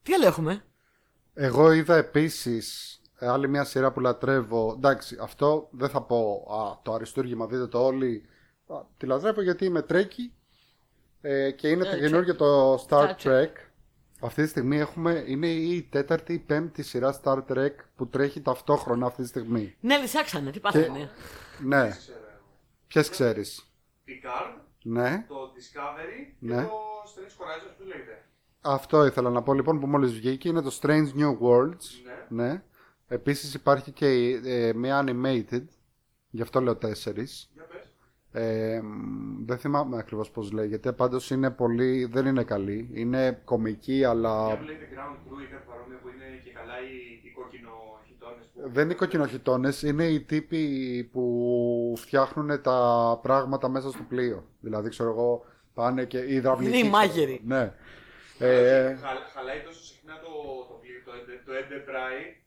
Τι άλλο έχουμε; Εγώ είδα επίσης άλλη μια σειρά που λατρεύω. Εντάξει, αυτό δεν θα πω α, το αριστούργημα, δείτε το όλοι. Α, τη λατρεύω γιατί είμαι τρέκι ε, και είναι το Ε, καινούργιο το Star Star Trek. Αυτή τη στιγμή έχουμε, είναι η τέταρτη ή πέμπτη σειρά Star Trek που τρέχει ταυτόχρονα αυτή τη στιγμή. Ναι, λυσάξανε, τι πάθανε. Ναι, ποιες ξέρεις; Picard, Ναι, το Discovery Ναι. και το Strange Horizons που λέγεται. αυτό ήθελα να πω λοιπόν που μόλις βγήκε. Είναι το Strange New Worlds. Ναι. Ναι. Επίσης υπάρχει και ε, μια animated, γι' αυτό λέω τέσσερις. Για πες. Ε, μ, δεν θυμάμαι ακριβώς πώς λέγεται, πάντως είναι πολύ, δεν είναι καλή. Είναι κομική, αλλά Για που λέγεται Ground Crew ή κάτι παρόμοιο που είναι και καλά οι, οι κόκκινο χιτώνες που... δεν είναι κοκκινοχιτώνες, είναι οι τύποι που φτιάχνουν τα πράγματα μέσα στο πλοίο. Δηλαδή, ξέρω εγώ, πάνε και οι υδραυλικοί. Είναι οι ξέρω μάγειροι. εγώ. Ναι. Ε, Χα- χαλάει τόσο συχνά το, το, πλοίο, το, Ender- το Enterprise.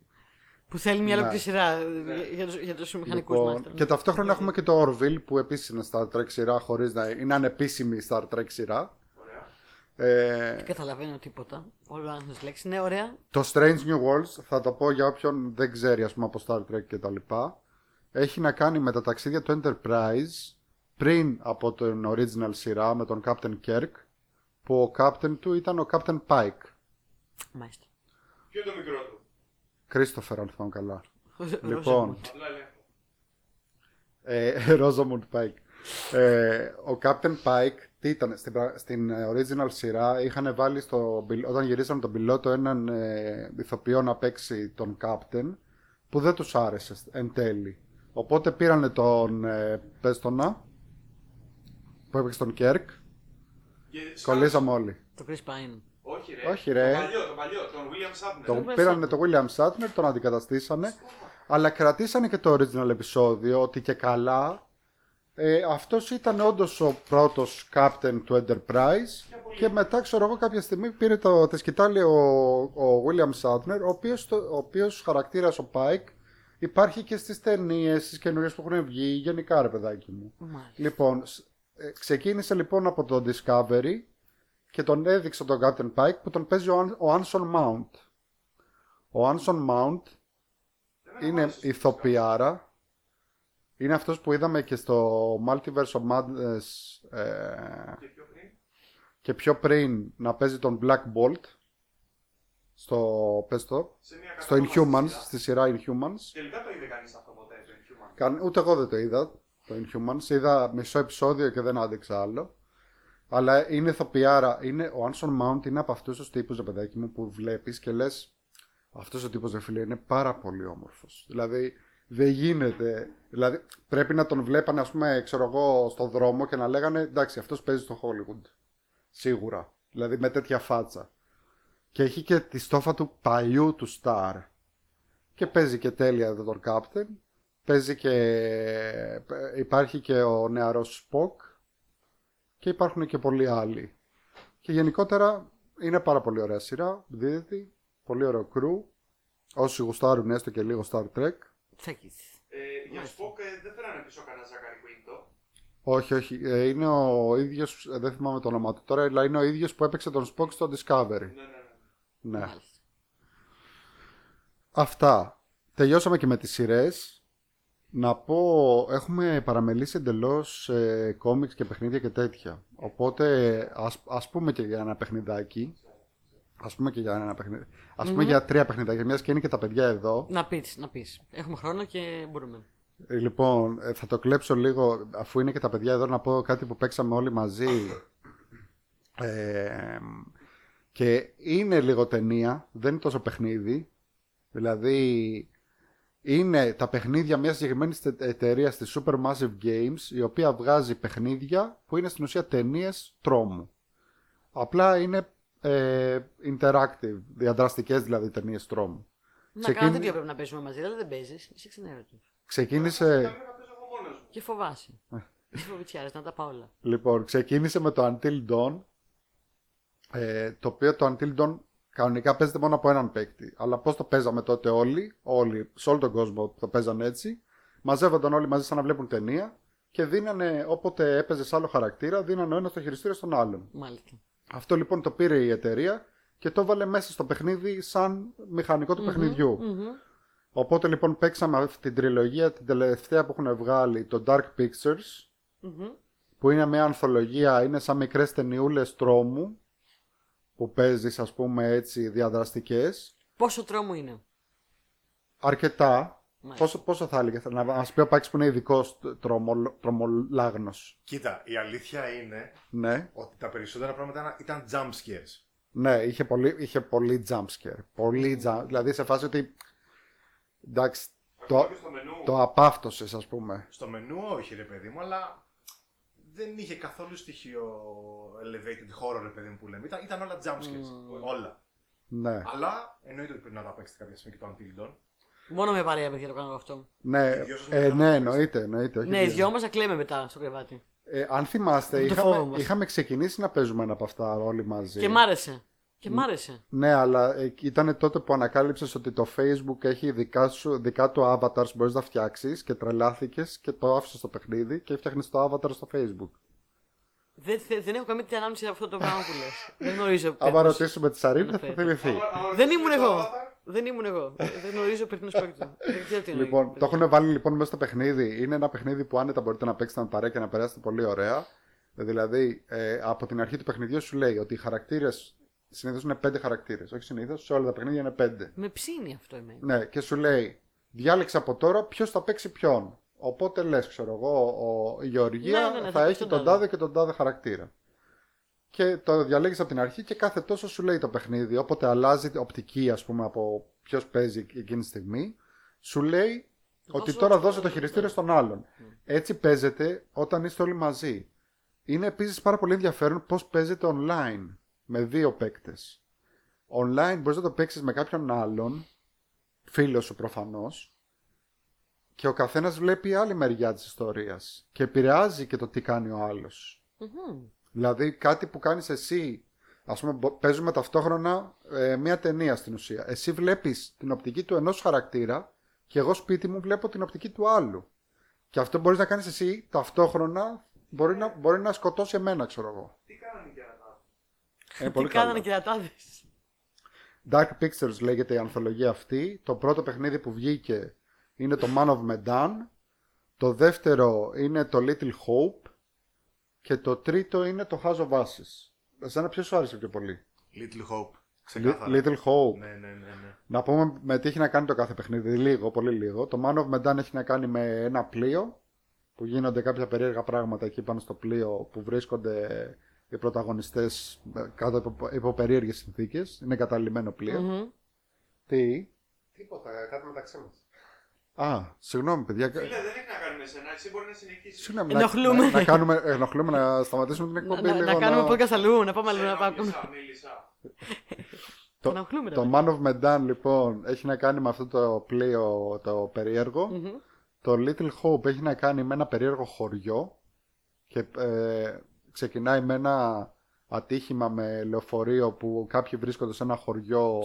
Που θέλει μια Ναι. ολόκληρη σειρά για- για τους, για τους μηχανικούς λοιπόν, μάλιστα. και ταυτόχρονα έχουμε και το Orville που επίσης είναι Star Trek σειρά, χωρίς να είναι ανεπίσημη Star Trek σειρά. Ωραία. Ε, Δεν καταλαβαίνω τίποτα. Όλο αν τις λέξεις είναι ωραία. Το Strange New Worlds, θα το πω για όποιον δεν ξέρει ας πούμε από Star Trek και τα λοιπά, έχει να κάνει με τα ταξίδια του Enterprise πριν από την original σειρά με τον Captain Kirk, που ο Captain του ήταν ο Captain Pike. Μάλιστα. Ποιο είναι το μικρό του; Christopher αν θυμάμαι καλά. Λοιπόν, Απλά ελέγχω. ε, Rosamund Pike. Ε, ο Captain Pike τι ήταν, στην, πρα- στην ε, original σειρά είχαν βάλει στο, πιλ- όταν γυρίσαν τον πιλότο έναν ε, ηθοποιό να παίξει τον Captain που δεν τους άρεσε εν τέλει. Οπότε πήρανε τον ε, πες τον να, που έπαιξε τον Κέρκ, Και κολλήσαμε όλοι. Το Chris Pine. Όχι ρε. Όχι, ρε. Το παλιό, το παλιό, τον William Shatner. Το, William πήρανε Shatner. τον William Shatner, τον αντικαταστήσανε, αλλά κρατήσανε και το original επεισόδιο ότι και καλά ε, αυτός ήταν όντως ο πρώτος captain του Enterprise και μετά ξέρω εγώ κάποια στιγμή πήρε το, τη σκητάλη ο, ο William Shatner ο οποίος, το- ο οποίος χαρακτήρας ο Pike υπάρχει και στις ταινίες, στις καινούριες που έχουν βγει γενικά ρε παιδάκι μου. Μάλιστα. Λοιπόν, σ- ε, ξεκίνησε λοιπόν από το Discovery και τον έδειξε τον Captain Pike που τον παίζει ο, Αν- ο Anson Mount. Ο Anson Mount είναι ηθοποιάρα. Είναι αυτός που είδαμε και στο Multiverse of Madness ε, Και πιο πριν. και πιο πριν να παίζει τον Black Bolt στο, πες το, Σε μια στο κατάσταση Inhumans, σειράς. στη σειρά Inhumans. Τελικά το είδε κανείς αυτό ποτέ, το Inhumans; Καν- Ούτε εγώ δεν το είδα το Inhumans. Είδα μισό επεισόδιο και δεν άντεξα άλλο. Αλλά είναι ηθοποιάρα. Είναι, ο Anson Mount είναι από αυτούς τους τύπους, ρε παιδάκι μου, που βλέπεις και λες. Αυτός ο τύπος, ρε φίλε, είναι πάρα πολύ όμορφος. Δηλαδή, δεν γίνεται. Δηλαδή, πρέπει να τον βλέπανε, ας πούμε, ξέρω εγώ, στον δρόμο και να λέγανε εντάξει, αυτός παίζει στο Hollywood. Σίγουρα. Δηλαδή, με τέτοια φάτσα. Και έχει και τη στόφα του παλιού του Star. Και παίζει και τέλεια εδώ τον Captain. Παίζει και. Υπάρχει και ο νεαρός Spock. Και υπάρχουν και πολλοί άλλοι. Και γενικότερα είναι πάρα πολύ ωραία σειρά. Δίδεται. Πολύ ωραίο crew. Όσοι γουστάρουν έστω και λίγο Star Trek. Τσέκης. Ε, για Spock ε, δεν φέρανε πίσω κανένα Ζάκαρη Κουίντο. Όχι, όχι. Ε, είναι ο ίδιος, ε, δεν θυμάμαι το όνομα του τώρα, αλλά είναι ο ίδιος που έπαιξε τον Spock στο Discovery. Ναι, ναι, ναι. Ναι. Μάλιστα. Αυτά. Τελειώσαμε και με τις σειρές. Να πω, έχουμε παραμελήσει εντελώς ε, κόμιξ και παιχνίδια και τέτοια. Οπότε ας, ας πούμε και για ένα παιχνιδάκι. Ας πούμε και για ένα παιχνίδι. Ας πούμε για τρία παιχνιδάκια, μιας και είναι και τα παιδιά εδώ. Να πεις, να πεις. Έχουμε χρόνο και μπορούμε. Ε, Λοιπόν, ε, θα το κλέψω λίγο, αφού είναι και τα παιδιά εδώ, να πω κάτι που παίξαμε όλοι μαζί. Ε, και είναι λίγο ταινία, δεν είναι τόσο παιχνίδι. Δηλαδή, είναι τα παιχνίδια μιας συγκεκριμένης εταιρείας στη Supermassive Games, η οποία βγάζει παιχνίδια που είναι στην ουσία ταινίες τρόμου. Απλά είναι ε, interactive, διαδραστικές δηλαδή ταινίες τρόμου. Να Ξεκίνη- κάνω τέτοιο πρέπει να παίζουμε μαζί, αλλά δεν παίζεις. Είσαι ξενέρωτος. Ξεκίνησε... Τα βλέπα παίζω εγώ μόνος μου. Και φοβάσαι. Είσαι φοβητσιάρας, να τα πάω όλα. Λοιπόν, ξεκίνησε με το Until Dawn. Ε, το οποίο το Until Dawn κανονικά παίζεται μόνο από έναν παίκτη. Αλλά πώς το παίζαμε τότε όλοι, όλοι, σε όλο τον κόσμο το παίζαν έτσι. Μαζεύονταν όλοι μαζί σαν να βλέπουν ταινία και δίνανε, όποτε έπαιζε άλλο χαρακτήρα, δίνανε ο ένας το χειριστήριο στον άλλον. Μάλιστα. Αυτό λοιπόν το πήρε η εταιρεία και το έβαλε μέσα στο παιχνίδι σαν μηχανικό του παιχνιδιού. Μμμ. Οπότε λοιπόν παίξαμε αυτή την τριλογία, την τελευταία που έχουν βγάλει, το Dark Pictures, Μμμ. που είναι μια ανθολογία, είναι σαν μικρές ταινιούλες τρόμου που παίζεις ας πούμε έτσι διαδραστικές. Πόσο τρόμο είναι; Αρκετά. Μάλιστα. Πόσο, πόσο θα έλεγε, να μας πει ο Πάκης που είναι ειδικό τρομο, τρομολάγνος. Κοίτα, η αλήθεια είναι Ναι, ότι τα περισσότερα πράγματα ήταν jump scares. ναι, είχε πολύ, είχε πολύ jump scare. Πολύ jump, δηλαδή σε φάση ότι, εντάξει, το, Ακόμα και στο μενού. το απάφτωσες ας πούμε. Στο μενού όχι ρε παιδί μου, αλλά δεν είχε καθόλου στοιχείο elevated horror ρε παιδί μου που λέμε. Ήταν, ήταν όλα jump scares. Όλα. Ναι. Αλλά εννοείται ότι πρέπει να τα παίξετε κάποια στιγμή και το Until Dawn. Μόνο με παρέα παιδιά το κάνω αυτό. Ναι, δυο σας ε, μετά ναι, να εννοείται, εννοείται. όχι Ναι, οι δύο. δυο μας θα κλαίμε μετά στο κρεβάτι. Ε, αν θυμάστε, Το φόβο είχαμε, μας. είχαμε ξεκινήσει να παίζουμε ένα από αυτά όλοι μαζί. Και μ' άρεσε. Και μ' άρεσε. Ναι, αλλά ε, ήταν τότε που ανακάλυψες ότι το Facebook έχει δικά, σου, δικά του avatars που μπορείς να φτιάξεις και τρελάθηκες και το άφησες στο παιχνίδι και έφτιαχνες το avatar στο Facebook. Δεν, θε- δεν έχω καμία τέτοια ανάμνηση σε αυτό το πράγμα που λες. [laughs] δεν γνωρίζω. Άμα περί τίνος- ρωτήσουμε τη Σαρίν θα αναφέρεται. θυμηθεί. Άμα- άμα Δεν ρωτήσεις ήμουν το εγώ. avatar, Δεν ήμουν εγώ. δεν γνωρίζω περί τίνος πρόκειται. Δεν ξέρω τι εννοεί. Λοιπόν, το έχουν βάλει λοιπόν μέσα στο παιχνίδι. Είναι ένα παιχνίδι που άνετα μπορείτε να παίξετε με παρέα και να περάσετε πολύ ωραία. Δηλαδή, ε, από την αρχή του παιχνιδιού σου λέει ότι οι χαρακτήρες συνήθως είναι πέντε χαρακτήρες. Όχι συνήθως, σε όλα τα παιχνίδια είναι πέντε. Με ψήνει αυτό εμένα. Ναι, και σου λέει, διάλεξε από τώρα ποιος θα παίξει ποιον. Οπότε λες, ξέρω εγώ, ο, η Γεωργία Ναι, ναι, ναι, θα θα παίξει έχει τον τον τάδε. τάδε και τον τάδε χαρακτήρα. Και το διαλέγεις από την αρχή και κάθε τόσο σου λέει το παιχνίδι. Όποτε αλλάζει η οπτική, ας πούμε, από ποιος παίζει εκείνη τη στιγμή, σου λέει ότι Δώσε τώρα το- δώσε το χειριστήριο στον άλλον. Έτσι παίζεται όταν είστε όλοι μαζί. Είναι επίσης πάρα πολύ ενδιαφέρον πώς παίζεται online με δύο παίκτες. Online μπορείς να το παίξεις με κάποιον άλλον, φίλος σου προφανώς, και ο καθένας βλέπει άλλη μεριά της ιστορίας και επηρεάζει και το τι κάνει ο άλλος. Μμμ. Δηλαδή κάτι που κάνεις εσύ, ας πούμε μπο- παίζουμε ταυτόχρονα ε, μία ταινία στην ουσία. Εσύ βλέπεις την οπτική του ενός χαρακτήρα και εγώ σπίτι μου βλέπω την οπτική του άλλου. Και αυτό μπορείς να κάνεις εσύ ταυτόχρονα, μπορεί να, μπορεί να σκοτώσει εμένα ξέρω εγώ. Τι κάνανε οι κερατάδες. Είναι Τι πολύ κάνανε καλό. και ρατάδε. Dark Pictures λέγεται η ανθολογία αυτή. Το πρώτο παιχνίδι που βγήκε είναι το Man of Medan. Το δεύτερο είναι το Little Hope. Και το τρίτο είναι το House of Ashes. Εσένα ποιος σου άρεσε πιο πολύ; Little Hope. Li- Ξεκάθαρα. Little Hope. Ναι, ναι, ναι. ναι. Να πούμε με τι έχει να κάνει το κάθε παιχνίδι. Λίγο, πολύ λίγο. Το Man of Medan έχει να κάνει με ένα πλοίο που γίνονται κάποια περίεργα πράγματα εκεί πάνω στο πλοίο που βρίσκονται οι πρωταγωνιστές ε, κάτω από υπό περίεργες συνθήκες. Είναι καταλημμένο πλοίο. Μμμ. Τι; Τίποτα, κάτι μεταξύ μας. Α, συγγνώμη παιδιά. Φίλε, δεν έχει να κάνει με σένα. Εσύ μπορεί να συνεχίσεις. Συγγνώμη, Ενοχλούμε. Να, να, κάνουμε, ενοχλούμε να σταματήσουμε την Να, εκπομπή να, λίγο. να κάνουμε podcast αλλού, να πάμε αλλού να πάμε. Μίλησα, μίλησα. [laughs] Το, Ενοχλούμε, ρε το παιδιά. Man of Medan λοιπόν έχει να κάνει με αυτό το πλοίο το περίεργο. Μμμ. Το Little Hope έχει να κάνει με ένα περίεργο χωριό και ε, ξεκινάει με ένα ατύχημα με λεωφορείο που κάποιοι βρίσκονται σε ένα χωριό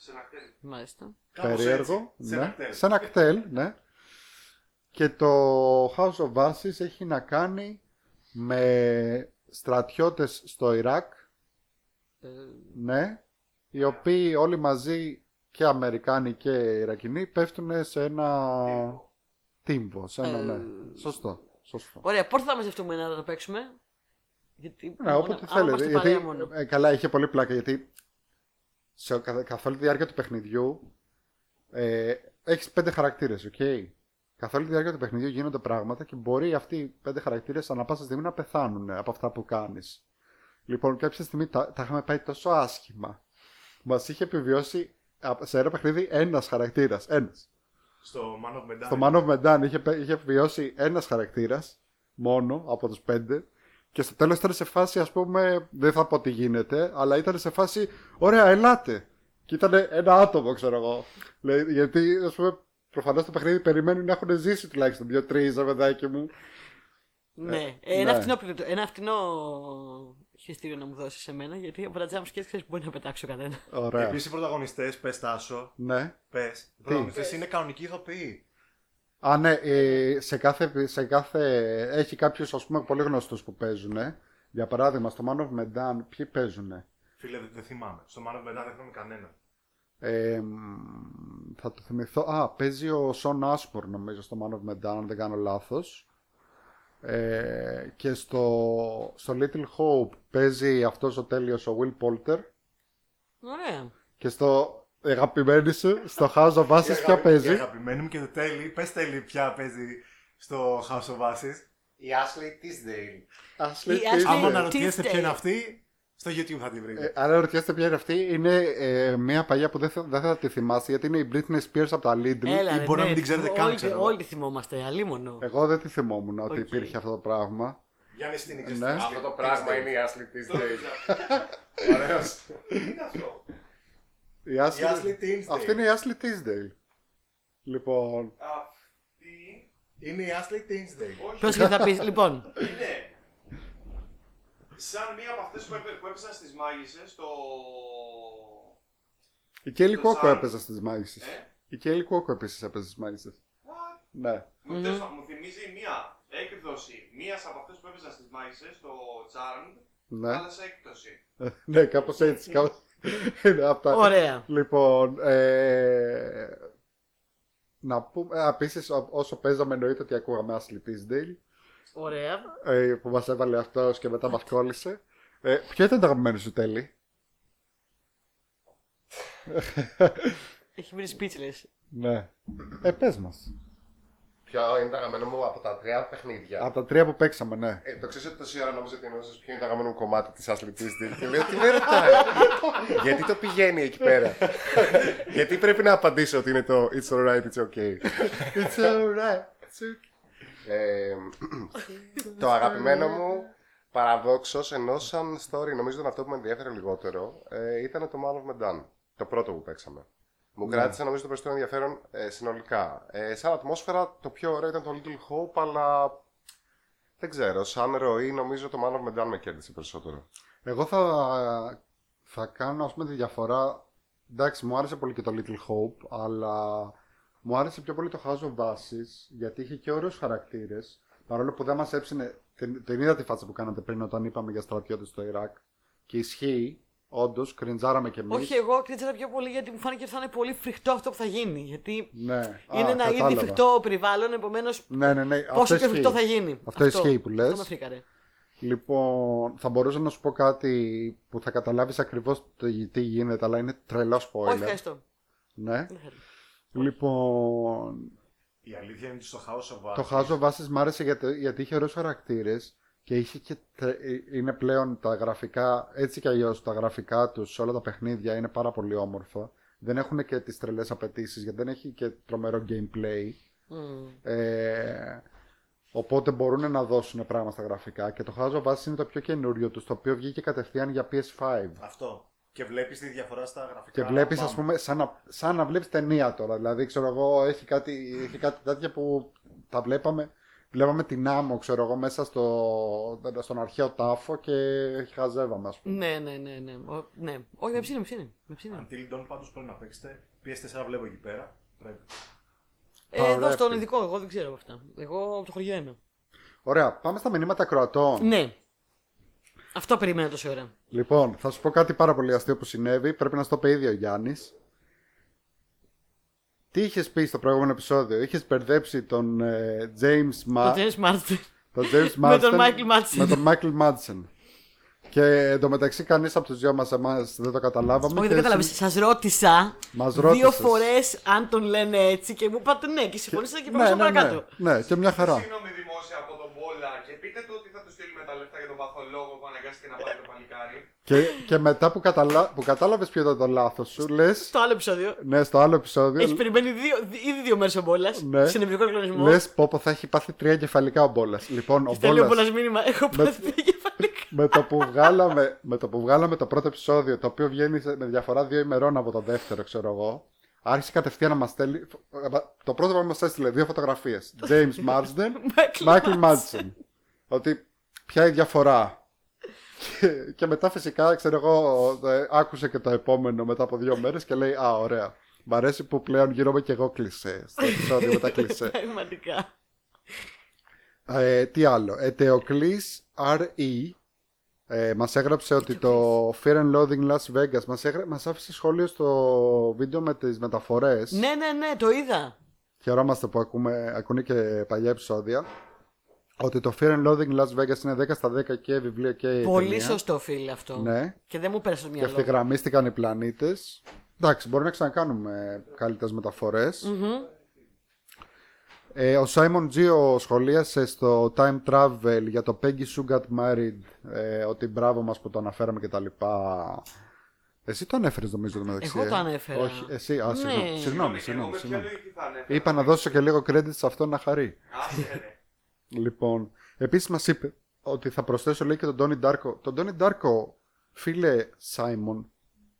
Σε ένα κτέλ. Μάλιστα. Κάπως περίεργο. έτσι, σε ναι, ένα κτέλ. σε ένα κτέλ, ναι. Και το House of Ashes έχει να κάνει με στρατιώτες στο Ιράκ, Ε, ναι, οι οποίοι όλοι μαζί και Αμερικάνοι και Ιρακινοί πέφτουν σε ένα τύμβο. Σε ένα, Ε, ναι. Σωστό. Σωστό. Ωραία, πότε θα μαζευτούμε να το παίξουμε; Γιατί. Ναι, όποτε άμα θέλετε. είμαστε Γιατί, παρέα μόνο. ε, καλά, είχε πολύ πλάκα γιατί σε, καθ, καθ' όλη τη διάρκεια του παιχνιδιού ε, έχεις πέντε χαρακτήρες, οκ. Καθ' όλη τη διάρκεια του παιχνιδιού γίνονται πράγματα και μπορεί αυτοί οι πέντε χαρακτήρες ανά πάσα στιγμή να πεθάνουν από αυτά που κάνεις. Λοιπόν, κάποια στιγμή τα, τα είχαμε πάει τόσο άσχημα. Μας είχε επιβιώσει α, σε ένα παιχνίδι ένας χαρακτήρας. Ένας. Στο Man of Medan. Στο Man of Medan είχε, πε- είχε βιώσει ένας χαρακτήρας μόνο από τους πέντε. Και στο τέλος ήταν σε φάση, ας πούμε, δεν θα πω τι γίνεται, αλλά ήταν σε φάση, ωραία, ελάτε. Και ήταν ένα άτομο, ξέρω εγώ. Λέει, γιατί, ας πούμε, προφανώς το παιχνίδι περιμένουν να έχουν ζήσει τουλάχιστον δύο-τρεις, παιδάκι μου. Ναι, ε, ένα, ναι. φτηνό, πληκτρο- ένα φτηνό χειριστήριο να μου δώσεις σε μένα, γιατί από τα jump scares ξέρεις μπορεί να πετάξω κανένα. Ωραία. Επίσης οι πρωταγωνιστές, πες Τάσο, Ναι. πες. Οι πρωταγωνιστές είναι κανονικοί ηθοποιοί. Α, ναι, ε, σε κάθε, σε κάθε... Έχει κάποιους, ας πούμε, πολύ γνωστούς που παίζουν. Για παράδειγμα, στο Man of Medan, ποιοι παίζουν. Φίλε, δεν δεν θυμάμαι. Στο Man of Medan δεν θυμάμαι κανέναν. Ε, μ, θα το θυμηθώ. Α, παίζει ο Σον Άσπορ νομίζω στο Man of Medan, αν δεν κάνω λάθος. Ε, και στο, στο Little Hope παίζει αυτός ο τέλειος ο Will Poulter. Ωραία. Και στο αγαπημένο σου, στο House of Ashes, ποια Η αγάπη- παίζει; Η αγαπημένη μου και του Τέλη. Πες Τέλη ποια παίζει στο House of Ashes. Η Ashley Tisdale. Ashley Η Tisdale. Ashley- Άμα τι αναρωτιέστε ποια είναι θέλει. αυτή, στο YouTube θα τη βρείτε. Ε, αναρωτιέστε ποια είναι αυτή, είναι ε, μια παλιά που δεν θα, δεν θα τη θυμάστε γιατί είναι η Britney Spears από τα Lidl. Έλα, Ή ρε, μπορεί να ναι, μην την ξέρετε καν, όλοι, ξέρω. όλοι τη θυμόμαστε, αλίμονο. Εγώ δεν τη θυμόμουν ότι Οκ. υπήρχε αυτό το πράγμα. Γιάννη στην Ναι. Αυτό το πράγμα είναι η Ashley Tisdale. [laughs] Ωραίος. Τι είναι αυτό; Η Η Ashley, Ashley Tisdale. αυτή είναι η Ashley Tisdale. Λοιπόν, Αυτή Είναι η Ashley Tinsdale. όχι, Ποιο και θα πεις, λοιπόν. είναι σαν μία από αυτές που, έπε- που έπεσαν στις μάγισσες στο... η Κέλλη Το Κόκο Charmed. έπαιζε στις μάγισσες. Ε; Η Κέλλη Κόκο επίσης έπαιζε στις μάγισσες. What? Ναι. Μου, τέλος πάντων, μου θυμίζει μία έκδοση μίας από αυτές που έπαιζαν στις μάγισσες, στο Charmed, Ναι, αλλά σε έκπτωση. [laughs] ναι κάπως έτσι. Κάπως... Είναι αυτά. Ωραία. Λοιπόν, ε... να πούμε, επίσης όσο παίζαμε εννοείται ότι ακούγαμε Ashley Tisdale, Ωραία. ε, που μας έβαλε αυτός και μετά μας κόλλησε. Ε, ποιο ήταν το αγαπημένο σου τέλει; Έχει βρει speechless. Ναι. Ε, πες μας. Ποιο είναι το αγαπημένο μου από τα τρία παιχνίδια. Από τα τρία που παίξαμε, ναι. Ε, το ξέρεις ότι τόση ώρα νόμιζα ότι εννοούσες ποιο είναι το αγαπημένο μου κομμάτι της Ashley Tisdale και λέω τι με ρωτάει; [laughs] Γιατί το πηγαίνει εκεί πέρα; [laughs] Γιατί πρέπει να απαντήσω ότι είναι το It's alright, it's okay. [laughs] It's alright. It's okay. Ε, το αγαπημένο μου παραδόξω ενώ σαν story νομίζω ότι αυτό που με ενδιαφέρει λιγότερο ε, ήταν το Man of Medan. Το πρώτο που παίξαμε. Μου κράτησε νομίζω το περισσότερο ενδιαφέρον ε, συνολικά. Ε, σαν ατμόσφαιρα το πιο ωραίο ήταν το Little Hope, αλλά δεν ξέρω. Σαν ροή νομίζω το Man of Medan με κέρδισε περισσότερο. Εγώ θα, θα κάνω ας πούμε τη διαφορά. Εντάξει, μου άρεσε πολύ και το Little Hope, αλλά μου άρεσε πιο πολύ το House of Ashes, γιατί είχε και ωραίους χαρακτήρες. Παρόλο που δεν μας έψινε, την, την είδα τη φάτσα που κάνατε πριν όταν είπαμε για στρατιώτες στο Ιράκ. Και ισχύει, όντως, κριντζάραμε κι εμείς. Όχι, εγώ κρίτησα πιο πολύ γιατί μου φάνηκε ότι θα είναι πολύ φρικτό αυτό που θα γίνει. Γιατί Ναι. είναι Α, ένα ήδη κατάλαβα. φρικτό περιβάλλον, επομένως Ναι, ναι, ναι. πόσο αυτό πιο φρικτό θα ισχύει. γίνει. Αυτό ισχύει που λες. Αυτό με φρίκαρε. Λοιπόν, θα μπορούσα να σου πω κάτι που θα καταλάβεις ακριβώς το τι γίνεται, αλλά είναι τρελό spoiler. Όχι, ευχαριστώ. Ναι. Δεν θέλω. Λοιπόν, Η αλήθεια είναι ότι στο House of Ashes. το House of Ashes μ' άρεσε γιατί, γιατί είχε ωραίους χαρακτήρες και είχε και τρε- ε, είναι πλέον τα γραφικά, έτσι κι αλλιώς τα γραφικά τους σε όλα τα παιχνίδια είναι πάρα πολύ όμορφα. Δεν έχουν και τις τρελές απαιτήσεις γιατί δεν έχει και τρομερό gameplay. Μμμ. Ε, οπότε μπορούν να δώσουν πράγμα στα γραφικά. Και το House of Ashes είναι το πιο καινούριο τους, το οποίο βγήκε κατευθείαν για PS5. Αυτό. Και βλέπεις τη διαφορά στα γραφικά. Και βλέπεις, Μπαμ. ας πούμε, σαν να, σαν να βλέπεις ταινία τώρα. Δηλαδή, ξέρω εγώ, έχει κάτι, έχει κάτι τέτοια που τα βλέπαμε. Βλέπαμε την άμμο, ξέρω εγώ, μέσα στο, στον αρχαίο τάφο και χαζεύαμε, ας πούμε. Ναι, ναι, ναι. ναι. Ο- ναι. Όχι, με ψήνει, με ψήνει. Με ψήνει. Until Dawn πάντως πρέπει να παίξετε. PS4 βλέπω εκεί πέρα. Πρέπει. Ε, εδώ Ωραία, στον αυτή. ειδικό, εγώ δεν ξέρω από αυτά. Εγώ από το χωριό είμαι. Ωραία, πάμε στα μηνύματα κροατών. Ναι. Αυτό περίμενα τόση ώρα. Λοιπόν, θα σου πω κάτι πάρα πολύ αστείο που συνέβη. Πρέπει να στο πει ήδη ο Γιάννης. Τι είχες πει στο προηγούμενο επεισόδιο, είχες μπερδέψει τον ε, James Το Ma... James Marsden. τον James [laughs] Με τον Marsden Michael Madsen. Με τον Michael Madsen. Και εντωμεταξύ κανείς από τους δυο μας εμάς δεν το καταλάβαμε. Όχι, και δεν κατάλαβε. Σας ρώτησα Μας δύο ρώτησες. φορές αν τον λένε έτσι και μου είπατε ναι και συμφωνήσατε και Ναι, πάμε ναι, ναι, παρακάτω. ναι, και μια χαρά. Συγγνώμη δημόσια από τον Μπόλα και πείτε του ότι θα του στείλουμε τα λεφτά για τον παθολόγο που αναγκάστηκε να πάρει το παλικάρι. και, και μετά που, καταλα... που κατάλαβες ποιο ήταν το λάθος σου, λε. Στο άλλο επεισόδιο Ναι, στο άλλο επεισόδιο. έχεις περιμένει δύο, ήδη δύο μέρες ο Μπόλας Ναι. σε νευρικό κλονισμό. Λες, πω, θα έχει πάθει τρία κεφαλικά ο Μπόλας. Λοιπόν, ο Στέλνει ο Μπόλας, Μπόλας μήνυμα. Έχω πάθει τρία κεφαλικά. με, το που βγάλαμε, με το που βγάλαμε το πρώτο επεισόδιο, το οποίο βγαίνει σε- με διαφορά δύο ημερών από το δεύτερο, ξέρω εγώ, άρχισε κατευθείαν να μας στέλνει. Το πρώτο που μας έστειλε δύο φωτογραφίες. James Marsden, [laughs] Michael Madsen. Ότι ποια η διαφορά. Και, και μετά φυσικά, ξέρω εγώ, ε, άκουσε και το επόμενο μετά από δύο μέρες και λέει «Α, ωραία, μ' αρέσει που πλέον γύρομαι και εγώ κλισέ, στο επεισόδιο με τα κλισέ». [laughs] Πραγματικά. Ε, τι άλλο, Ετεοκλής R.E. Ε, μας έγραψε ότι το Fear and Loathing Las Vegas μας, έγρα... μας άφησε σχόλιο στο βίντεο με τις μεταφορές. Ναι, ναι, ναι, το είδα. Χαιρόμαστε που ακούμε, ακούνε και παλιά επεισόδια. Ότι το Fear and Loathing Las Vegas είναι 10 στα 10 και βιβλίο και Πολύ ταινία. σωστό φίλε αυτό. Ναι. Και δεν μου πέρασε το Και μυαλό. ευθυγραμμίστηκαν οι πλανήτες. Εντάξει, μπορεί να ξανακάνουμε καλύτερες μεταφορές. Ε, ο Simon Gio σχολίασε στο Time Travel για το Peggy Sue Got Married ε, ότι μπράβο μας που το αναφέραμε και τα λοιπά. Εσύ το ανέφερες νομίζω το μεταξύ. Εγώ ε; το ανέφερα. Όχι, εσύ, α, Ναι. συγγνώμη, συγγνώμη, εγώ συγγνώμη, με ποια συγγνώμη. λογική θα ανέφερα. Είπα να δώσω και λίγο credit σε αυτό να χαρεί. Άσε ρε. Λοιπόν, επίσης μας είπε ότι θα προσθέσω λέει και τον Τόνι Ντάρκο. Τον Τόνι Ντάρκο, φίλε Σάιμον,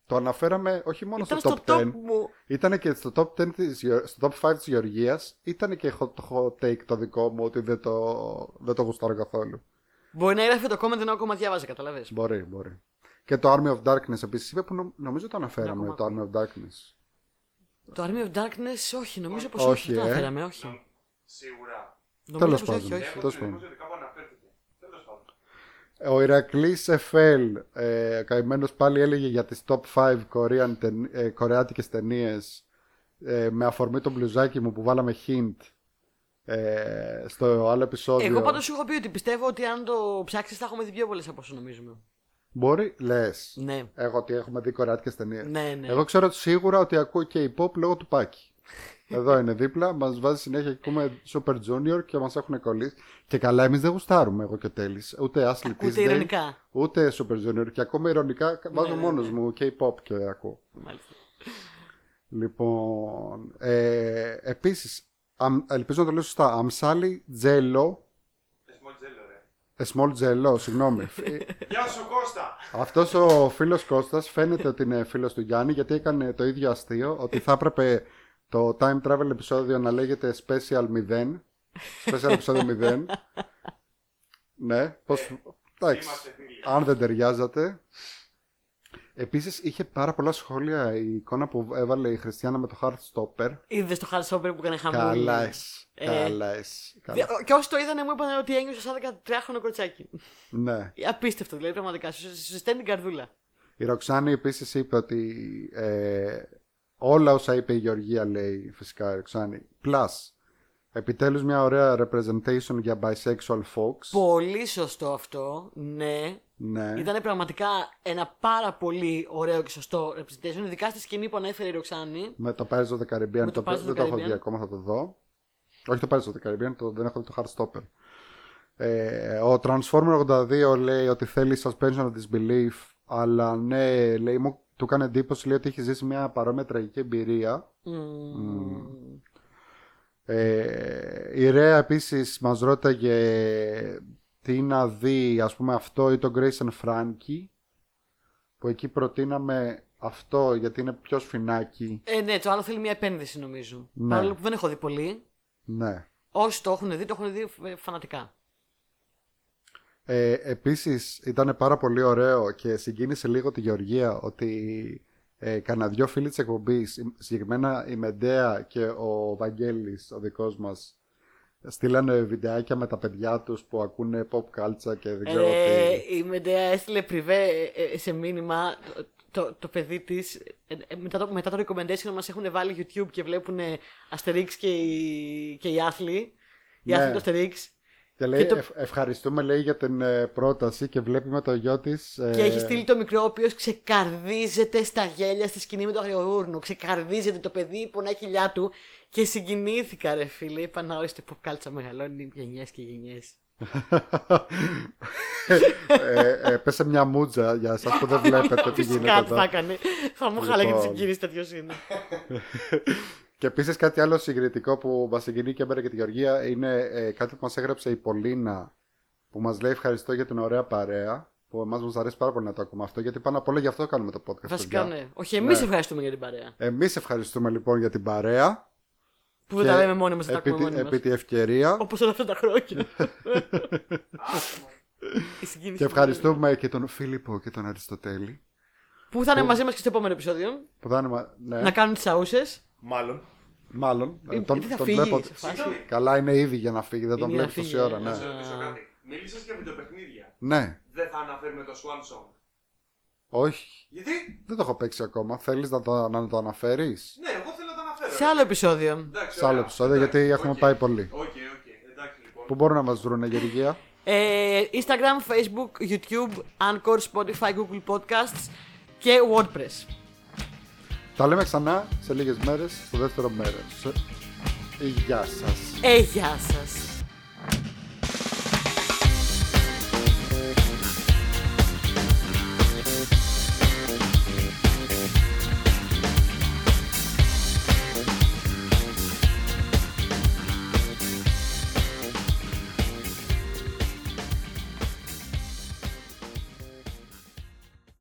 Το αναφέραμε όχι μόνο Ήταν στο στο top 10, top μου. ήταν και στο top, 10 της, Γεω- στο top 5 της Γεωργίας, ήταν και hot, hot take το δικό μου ότι δεν το, δεν το γουστάρω καθόλου. Μπορεί να έγραφε το comment ενώ ακόμα διάβαζε, καταλαβες. Μπορεί, μπορεί. Και το Army of Darkness επίσης είπε που νο- νομίζω το αναφέραμε Μια το Army of Darkness. Το Army of Darkness, όχι, νομίζω πως Όχι, όχι. Δεν το ε. αναφέραμε, όχι. Σίγουρα. Νομίζω Τέλος πως όχι, πάντων. όχι. Έχω τέλος την πάντων. εντύπωση ότι κάπου αναφέρθηκε. Τέλος πάντων. Ο Ηρακλής Εφέλ, ε, καημένος πάλι έλεγε για τις top 5 Korean, ταινί- ε, κορεάτικες ταινίες ε, με αφορμή το μπλουζάκι μου που βάλαμε hint ε, στο άλλο επεισόδιο. Εγώ πάντως σου έχω πει ότι πιστεύω ότι αν το ψάξεις θα έχουμε δει πιο πολλές από όσο νομίζουμε. Μπορεί, λες. Ναι. Εγώ ότι έχουμε δει κορεάτικες ταινίες. Ναι, ναι. Εγώ ξέρω σίγουρα ότι ακούω και η pop λόγω του Πάκη. Εδώ είναι δίπλα, μας βάζει συνέχεια και ακούμε Super Junior και μας έχουν κολλήσει. Και καλά, εμείς δεν γουστάρουμε εγώ και τέλει. Ούτε Ashley Ακούτε Tisdale, ηρωνικά. ούτε Super Junior. Και ακόμα ηρωνικά βάζω ναι, μόνος ναι. μου K-pop και ακούω. Μάλιστα. Λοιπόν, ε, επίσης, ελπίζω να το λέω σωστά. Αμσάλι Τζέλο. Εσμό τζέλο, ρε. A small Jello, συγγνώμη. [laughs] Γεια σου Κώστα! Αυτός ο φίλος Κώστας φαίνεται ότι είναι φίλος του Γιάννη γιατί έκανε το ίδιο αστείο ότι θα έπρεπε το time travel επεισόδιο να λέγεται Special 0. Special επεισόδιο [laughs] 0. ναι, πώς... Εντάξει, Είμαστε φίλοι. αν δεν ταιριάζατε. Επίσης είχε πάρα πολλά σχόλια η εικόνα που έβαλε η Χριστιανά με το Heartstopper. Είδες το Hardstopper που έκανε χαμούλη. Καλά εσύ, Ε, καλά εσύ. καλά. Δε- Και όσοι το είδανε μου είπαν ότι ένιωσε σαν 13χρονο κοριτσάκι. Ναι. Απίστευτο δηλαδή, πραγματικά. Σου, σου στέλνει την καρδούλα. Η Ροξάνη επίσης είπε ότι ε, όλα όσα είπε η Γεωργία λέει φυσικά η Ροξάνη. Plus, επιτέλους μια ωραία representation για bisexual folks. Πολύ σωστό αυτό. Ναι. Ναι. Ήταν πραγματικά ένα πάρα πολύ ωραίο και σωστό representation. Ειδικά στη σκηνή που ανέφερε η Ροξάνη. Με το Pirates of the Caribbean, Με το, το Pirates of the δεν το έχω Caribbean. δει ακόμα, θα το δω. Όχι το Pirates of the Caribbean, το, δεν έχω δει το Heartstopper. Ε, ο Transformer 82 λέει ότι θέλει suspension of disbelief, αλλά ναι, λέει, μου, του έκανε εντύπωση λέει, ότι έχει ζήσει μια παρόμοια τραγική εμπειρία. Μμμ. Ε, η Ρέα επίσης μας ρώταγε τι να δει ας πούμε αυτό ή το Grace and Frankie που εκεί προτείναμε αυτό γιατί είναι πιο σφινάκι Ε, ναι, το άλλο θέλει μια επένδυση νομίζω. Ναι. Παρόλο που δεν έχω δει πολύ. ναι Όσοι το έχουν δει, το έχουν δει ε, φανατικά. Ε, επίσης ήταν πάρα πολύ ωραίο και συγκίνησε λίγο τη Γεωργία ότι ε, κανένα δυο φίλοι της εκπομπής η- συγκεκριμένα η Μεντέα και ο Βαγγέλης ο δικός μας στείλανε βιντεάκια με τα παιδιά τους που ακούνε pop culture και δεν ξέρω Ε, τι η Μεντέα έστειλε πριβέ ε, σε μήνυμα το, το, το παιδί της. μετά, το, μετά το recommendation μας έχουν βάλει YouTube και βλέπουν Asterix και οι, και οι άθλοι. Οι Ναι. άθλοι του Asterix. Και λέει, Και το- «Ευχ- ευχαριστούμε λέει για την ε, πρόταση και βλέπει με το γιο της. Και έχει στείλει το μικρό, ο οποίος ξεκαρδίζεται στα γέλια στη σκηνή με το αγριοούρνο. Ξεκαρδίζεται το παιδί, πονάει η κοιλιά του. Και συγκινήθηκα, ρε φίλε. Είπα να ορίστε pop culture μεγαλώνει γενιές και γενιές. ε, ε, πέσε μια μούτζα για εσάς που δεν βλέπετε [laughs] τι γίνεται Φυσικά τι θα εδώ. έκανε. Θα μου χάλαγε τη Λοιπόν. συγκίνηση τέτοιο είναι. [laughs] Και επίσης κάτι άλλο συγκριτικό που μα συγκινεί και εμένα και τη Γεωργία είναι ε, κάτι που μας έγραψε η Πολίνα που μας λέει ευχαριστώ για την ωραία παρέα. Που εμάς μας αρέσει πάρα πολύ να το ακούμε αυτό γιατί πάνω απ' όλα γι' αυτό κάνουμε το podcast. Βασικά ναι. Όχι, εμείς ευχαριστούμε για την παρέα. Εμείς ευχαριστούμε λοιπόν για την παρέα. Που δεν και τα λέμε μόνοι μας, δεν τα επί, ακούμε τη- μόνοι επί μα. τη ευκαιρία. Όπως όλα αυτά τα χρόνια. [laughs] Η συγκίνηση Και ευχαριστούμε και τον Φίλιππο και τον Αριστοτέλη. Που θα είναι μαζί μας και στο επόμενο επεισόδιο. Που θα είναι, μα- ναι, Να κάνουν τις αούσε. Μάλλον. μάλλον. Ε, Ε, τον, τι θα τον φύγεις βλέπω. σε φάση. Καλά, είναι ήδη για να φύγει, δεν τον Είναι για βλέπει να τόση φύγει, ώρα, ε. ναι. Να σε ρωτήσω κάτι. Μίλησες για βιντεοπαιχνίδια. Ναι, Δεν θα αναφέρουμε το Swan Song. όχι. Γιατί; Δεν το έχω παίξει ακόμα. Θέλεις να το, να το αναφέρεις; Ναι, εγώ θέλω να το αναφέρω. Σε άλλο επεισόδιο. Εντάξει, σε άλλο ωραία. επεισόδιο, Εντάξει, γιατί έχουμε οκ. πάει πολύ. OK, OK. Εντάξει λοιπόν. Πού μπορούν να μας βρουν, Γεωργία; Ε, Instagram, Facebook, YouTube, Anchor, Spotify, Google Podcasts και WordPress. Τα λέμε ξανά σε λίγες μέρες, στο δεύτερο μέρος. Γεια σας. Ε, γεια σας.